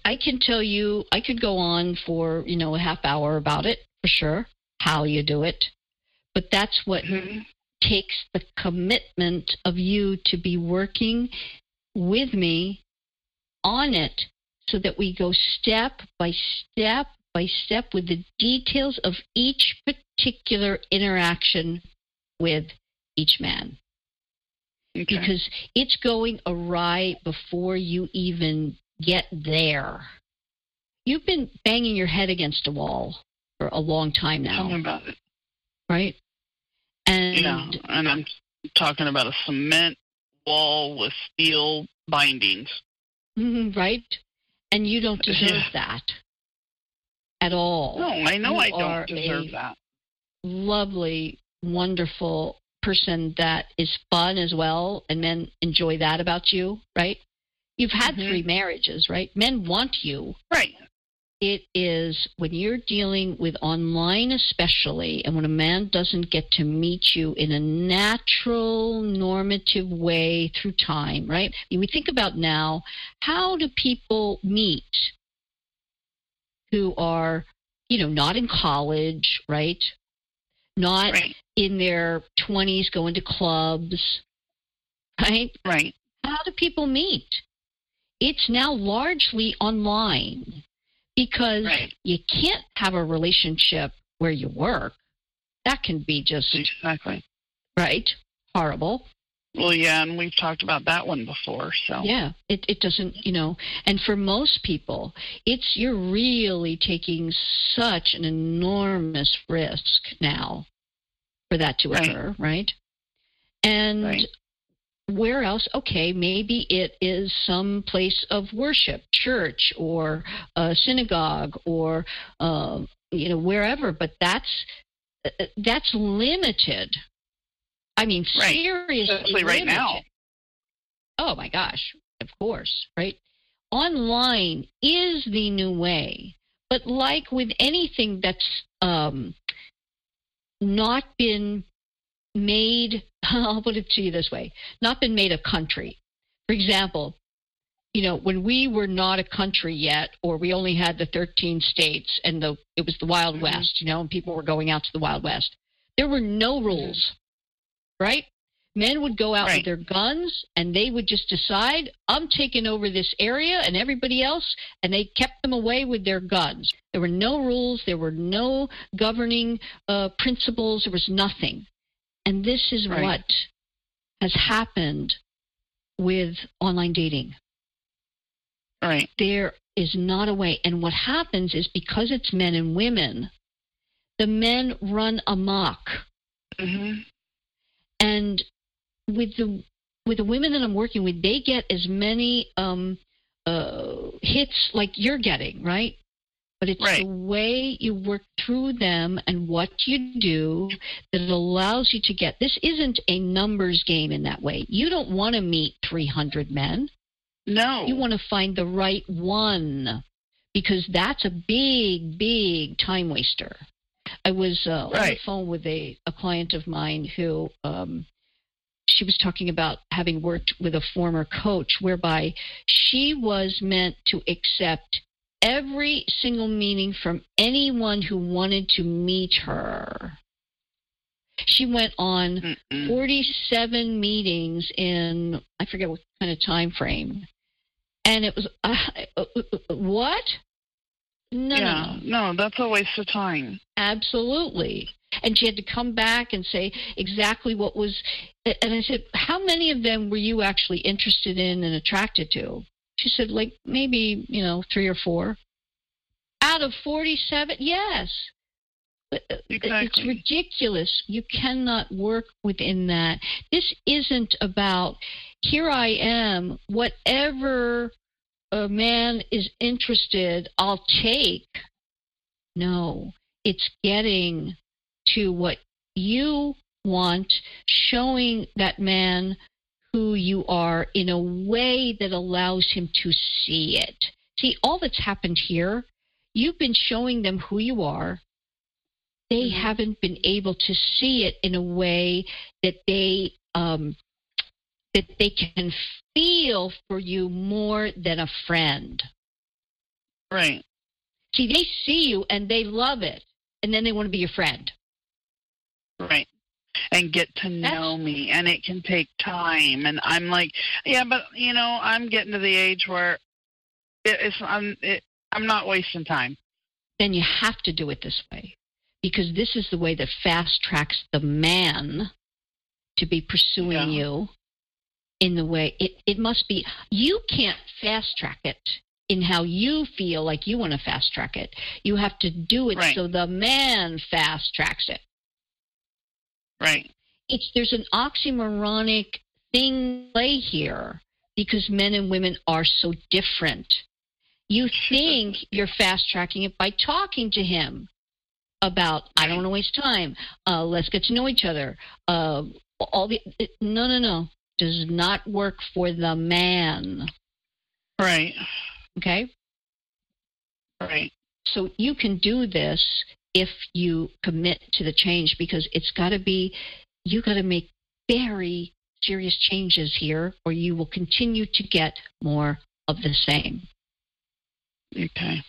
B: I can tell you, I could go on for you know a half hour about it for sure, how you do it, but that's what
D: Mhm.
B: takes the commitment of you to be working with me on it, so that we go step by step by step with the details of each particular interaction with each man
D: Okay.
B: because it's going awry before you even get there. You've been banging your head against a wall for a long time
D: Tell me
B: now,
D: about it.
B: right? And
D: Yeah, and I'm talking about a cement wall with steel bindings.
B: Mhm, right? And you don't deserve
D: Yeah.
B: that at all.
D: No, I know
B: You
D: I don't deserve that.
B: Lovely, wonderful person that is fun as well, and men enjoy that about you, right? You've had
D: Mhm.
B: three marriages, right? Men want you.
D: Right.
B: it is when you're dealing with online especially and when a man doesn't get to meet you in a natural normative way through time right I mean, we think about now how do people meet who are you know not in college right not
D: Right.
B: in their 20s going to clubs right
D: Right.
B: how do people meet? It's now largely online because
D: Right.
B: you can't have a relationship where you work. That can be just,
D: Exactly.
B: right? Horrible.
D: Well, yeah, and we've talked about that one before. So.
B: Yeah, it, it doesn't, you know, and for most people, it's you're really taking such an enormous risk now for that to occur, right? And
D: Right.
B: where else? Okay, maybe it is some place of worship, church or a synagogue or uh, you know wherever. But that's uh, that's limited. I mean,
D: Right.
B: seriously,
D: Especially right
B: limited.
D: now.
B: Oh my gosh, of course, right? Online is the new way. But like with anything that's um, not been made, [laughs] I'll put it to you this way, not been made a country. For example, you know, when we were not a country yet, or we only had the 13 states and the it was the Wild
D: Mhm.
B: West, you know, and people were going out to the Wild West, there were no rules, right? Men would go out
D: Right.
B: with their guns and they would just decide, I'm taking over this area and everybody else, and they kept them away with their guns. There were no rules, there were no governing uh, principles, there was nothing. And this is
D: Right.
B: what has happened with online dating.
D: Right.
B: There is not a way. And what happens is because it's men and women, the men run amok.
D: hmm
B: and with the with the women that I'm working with, they get as many um, uh, hits like you're getting, right? But it's
D: Right.
B: the way you work through them and what you do that allows you to get. This isn't a numbers game in that way. You don't want to meet 300 men.
D: No.
B: You want to find the right one because that's a big, big time waster. I was uh, on the phone with a, a client of mine who um, she was talking about having worked with a former coach, whereby she was meant to accept every single meaning from anyone who wanted to meet her. She went on
D: Mm-mm.
B: 47 meetings in I forget what kind of time frame, and it was uh, uh, uh, what? No, no,
D: yeah.
B: no,
D: No, that's a waste of time.
B: absolutely. And she had to come back and say exactly what was. And I said, "How many of them were you actually interested in and attracted to?" She said, "Like maybe you know three or four out of 47. Yes." Uh, It's ridiculous. You cannot work within that. This isn't about here I am, whatever a man is interested, I'll take. No, it's getting to what you want, showing that man who you are in a way that allows him to see it. See, all that's happened here, you've been showing them who you are. They
D: Mhm.
B: haven't been able to see it in a way that they um, that they can feel for you more than a friend.
D: Right.
B: See, they see you and they love it, and then they want to be your friend.
D: Right. And get to know me, and it can take time. And I'm like, yeah, but you know, I'm getting to the age where it, it's I'm it, I'm not wasting time.
B: Then you have to do it this way because this is the way that fast tracks the man to be pursuing
D: Yeah.
B: you in the way it, it must be. You can't fast track it in how you feel like you want to fast track it. You have to do it
D: Right.
B: so the man fast tracks it.
D: Right.
B: it's there's an oxymoronic thing play here because men and women are so different. You think you're fast tracking it by talking to him about I don't want to waste time. Uh, let's get to know each other. Uh, all the no no no does not work for the man.
D: Right.
B: Okay,
D: Right.
B: so you can do this if you commit to the change because it's got to be you got to make very serious changes here or you will continue to get more of the same
D: Okay.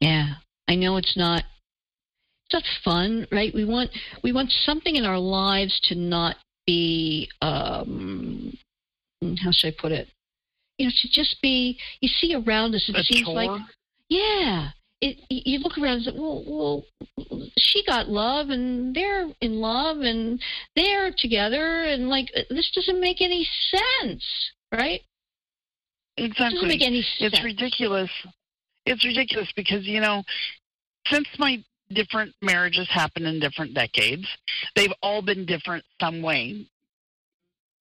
B: yeah i know it's not it's not fun right we want we want something in our lives to not be um how should i put it you know to just be you see around us it
D: A
B: seems
D: chore?
B: like yeah. It, you look around and say, well, well, she got love and they're in love and they're together and like this doesn't make any sense, right? It doesn't
D: exactly.
B: make any sense.
D: It's ridiculous. It's ridiculous because, you know, since my different marriages happen in different decades, they've all been different some way.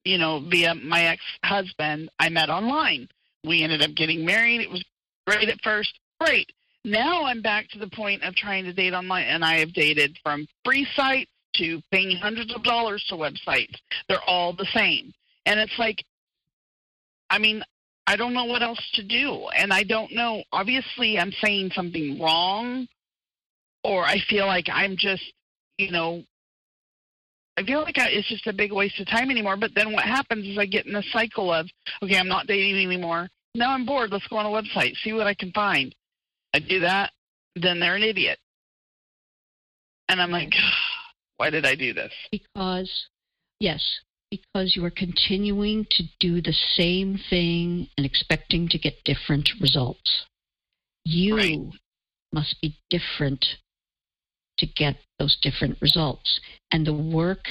D: you know, via my ex husband, I met online. We ended up getting married. It was great at first. Great. Now I'm back to the point of trying to date online, and I have dated from free sites to paying hundreds of dollars to websites. They're all the same. And it's like, I mean, I don't know what else to do. And I don't know, obviously, I'm saying something wrong, or I feel like I'm just, you know, I feel like I, it's just a big waste of time anymore. But then what happens is I get in a cycle of, okay, I'm not dating anymore. Now I'm bored. Let's go on a website, see what I can find. I do that, then they're an idiot. And I'm like, [sighs] why did I do this?
B: Because, yes, because you are continuing to do the same thing and expecting to get different results. You
D: Right.
B: must be different to get those different results. And the work,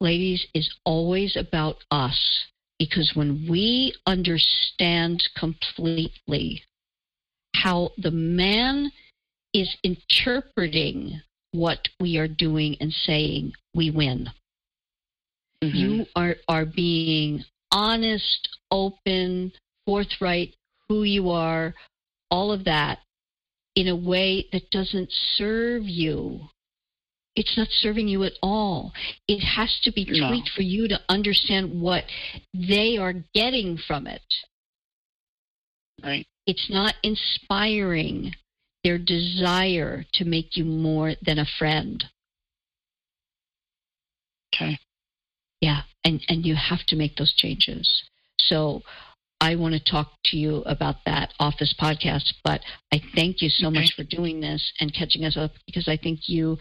B: ladies, is always about us. Because when we understand completely how the man is interpreting what we are doing and saying, we win.
D: Mm-hmm.
B: You are, are being honest, open, forthright, who you are, all of that in a way that doesn't serve you. It's not serving you at all. It has to be
D: No.
B: tweaked for you to understand what they are getting from it.
D: right.
B: It's not inspiring their desire to make you more than a friend.
D: Okay.
B: Yeah, and and you have to make those changes. So I want to talk to you about that off this podcast, but I thank you so
D: Okay.
B: much for doing this and catching us up because I think you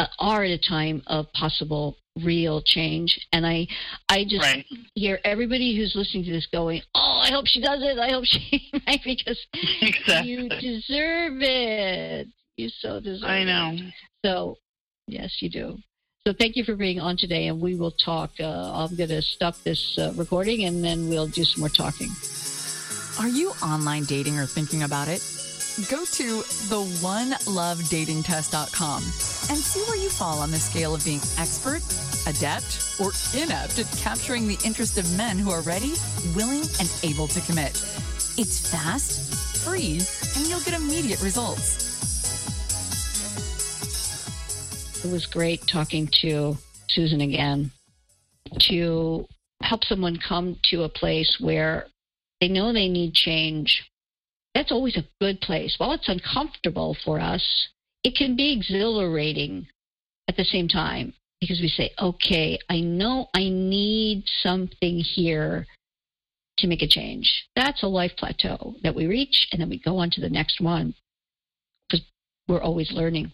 B: uh, are at a time of possible real change and I I just
D: Right.
B: hear everybody who's listening to this going, "Oh, I hope she does it. I hope she [laughs] right because
D: Exactly.
B: you deserve it. You so deserve it.
D: I
B: it."
D: know.
B: So, yes, you do. So, thank you for being on today, and we will talk. Uh, I'm going to stop this uh, recording, and then we'll do some more talking.
C: Are you online dating or thinking about it? Go to the theonelovedatingtest.com and see where you fall on the scale of being expert, adept, or inept at capturing the interest of men who are ready, willing, and able to commit. It's fast, free, and you'll get immediate results.
B: It was great talking to Susan again to help someone come to a place where they know they need change. That's always a good place. While it's uncomfortable for us, it can be exhilarating at the same time because we say, okay, I know I need something here to make a change. That's a life plateau that we reach, and then we go on to the next one because we're always learning.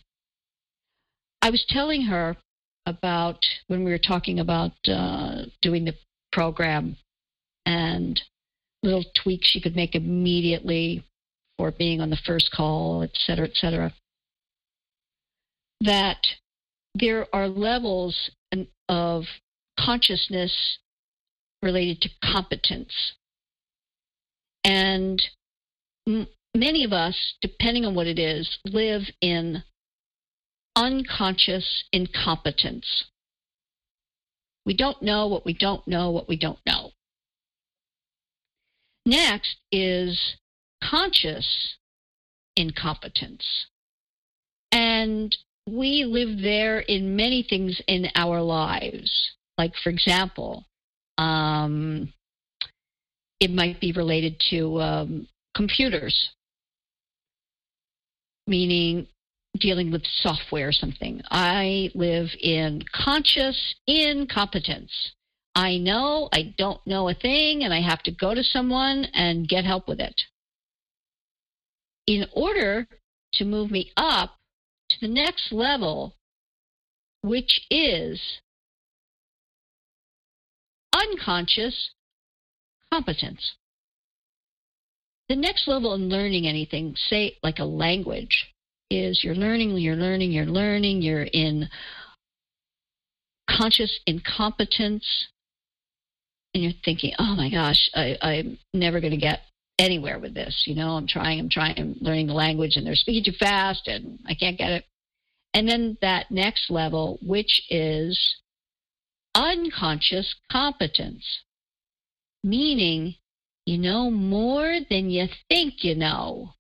B: I was telling her about when we were talking about uh, doing the program and little tweaks she could make immediately for being on the first call, et cetera, et cetera. That there are levels of consciousness related to competence. And many of us, depending on what it is, live in unconscious incompetence. We don't know what we don't know what we don't know. Next is conscious incompetence. And we live there in many things in our lives. Like, for example, um, it might be related to um, computers, meaning dealing with software or something. I live in conscious incompetence. I know I don't know a thing and I have to go to someone and get help with it. In order to move me up to the next level, which is unconscious competence. The next level in learning anything, say like a language, is you're learning, you're learning, you're learning, you're in conscious incompetence, and you're thinking, oh my gosh, I, I'm never going to get anywhere with this. You know, I'm trying, I'm trying, I'm learning the language, and they're speaking too fast, and I can't get it. And then that next level, which is unconscious competence, meaning you know more than you think you know.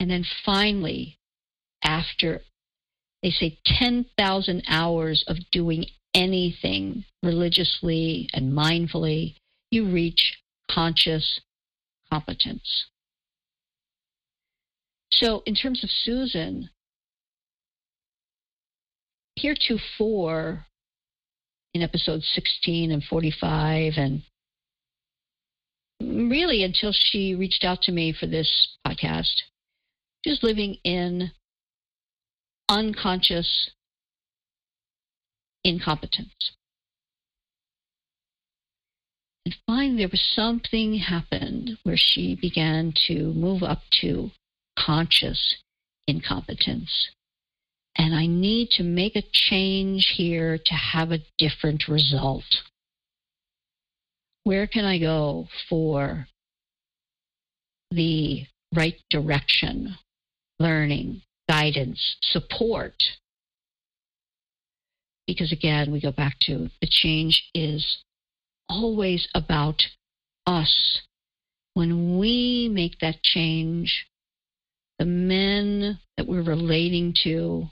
B: And then finally, after they say 10,000 hours of doing anything religiously and mindfully, you reach conscious competence. So, in terms of Susan, heretofore in episodes 16 and 45, and really until she reached out to me for this podcast, was living in unconscious incompetence. And finally, there was something happened where she began to move up to conscious incompetence. And I need to make a change here to have a different result. Where can I go for the right direction, learning, guidance, support? Because again, we go back to the change is always about us. When we make that change, the men that we're relating to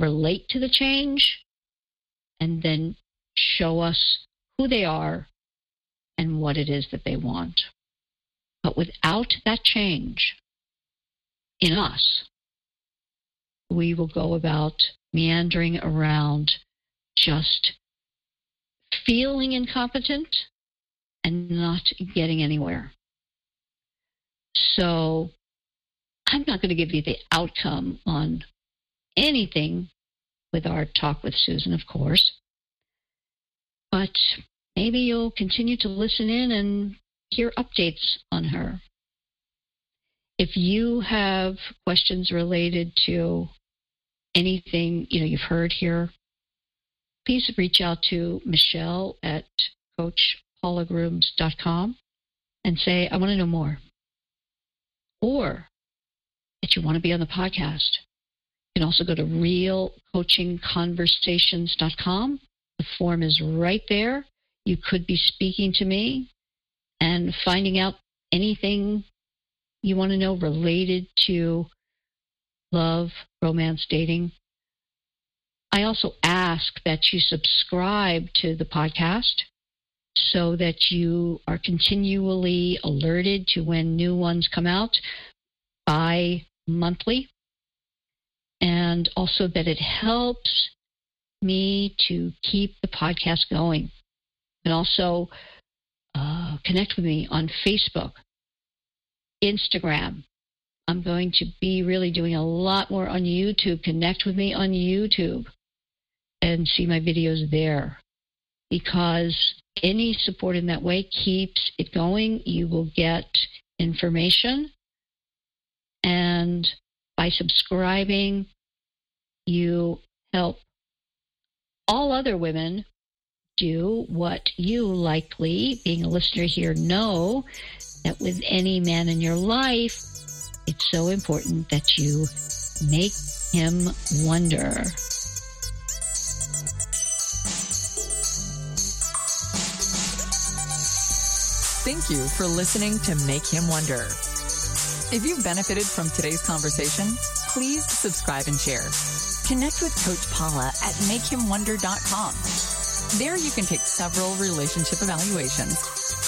B: relate to the change and then show us who they are and what it is that they want. But without that change in us, we will go about meandering around just feeling incompetent and not getting anywhere. So I'm not going to give you the outcome on anything with our talk with Susan, of course. But maybe you'll continue to listen in and hear updates on her. If you have questions related to anything you know you've heard here, please reach out to Michelle at CoachPaulagrooms.com and say, I want to know more. Or that you want to be on the podcast. You can also go to realcoachingconversations.com. The form is right there. You could be speaking to me and finding out anything you want to know related to love, romance, dating, I also ask that you subscribe to the podcast so that you are continually alerted to when new ones come out bi monthly. And also that it helps me to keep the podcast going. And also uh, connect with me on Facebook, Instagram. I'm going to be really doing a lot more on YouTube. Connect with me on YouTube and see my videos there because any support in that way keeps it going. You will get information, and by subscribing, you help all other women do what you likely, being a listener here, know that with any man in your life, it's so important that you make him wonder.
C: Thank you for listening to Make Him Wonder. If you've benefited from today's conversation, please subscribe and share. Connect with Coach Paula at makehimwonder.com. There you can take several relationship evaluations,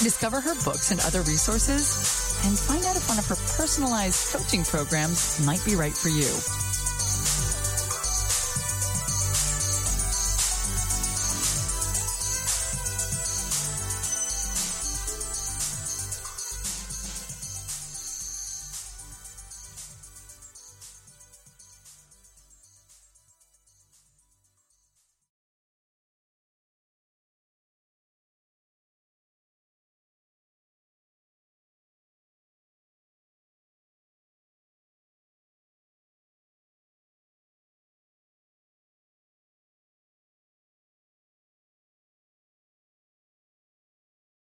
C: discover her books and other resources, and find out if one of her personalized coaching programs might be right for you.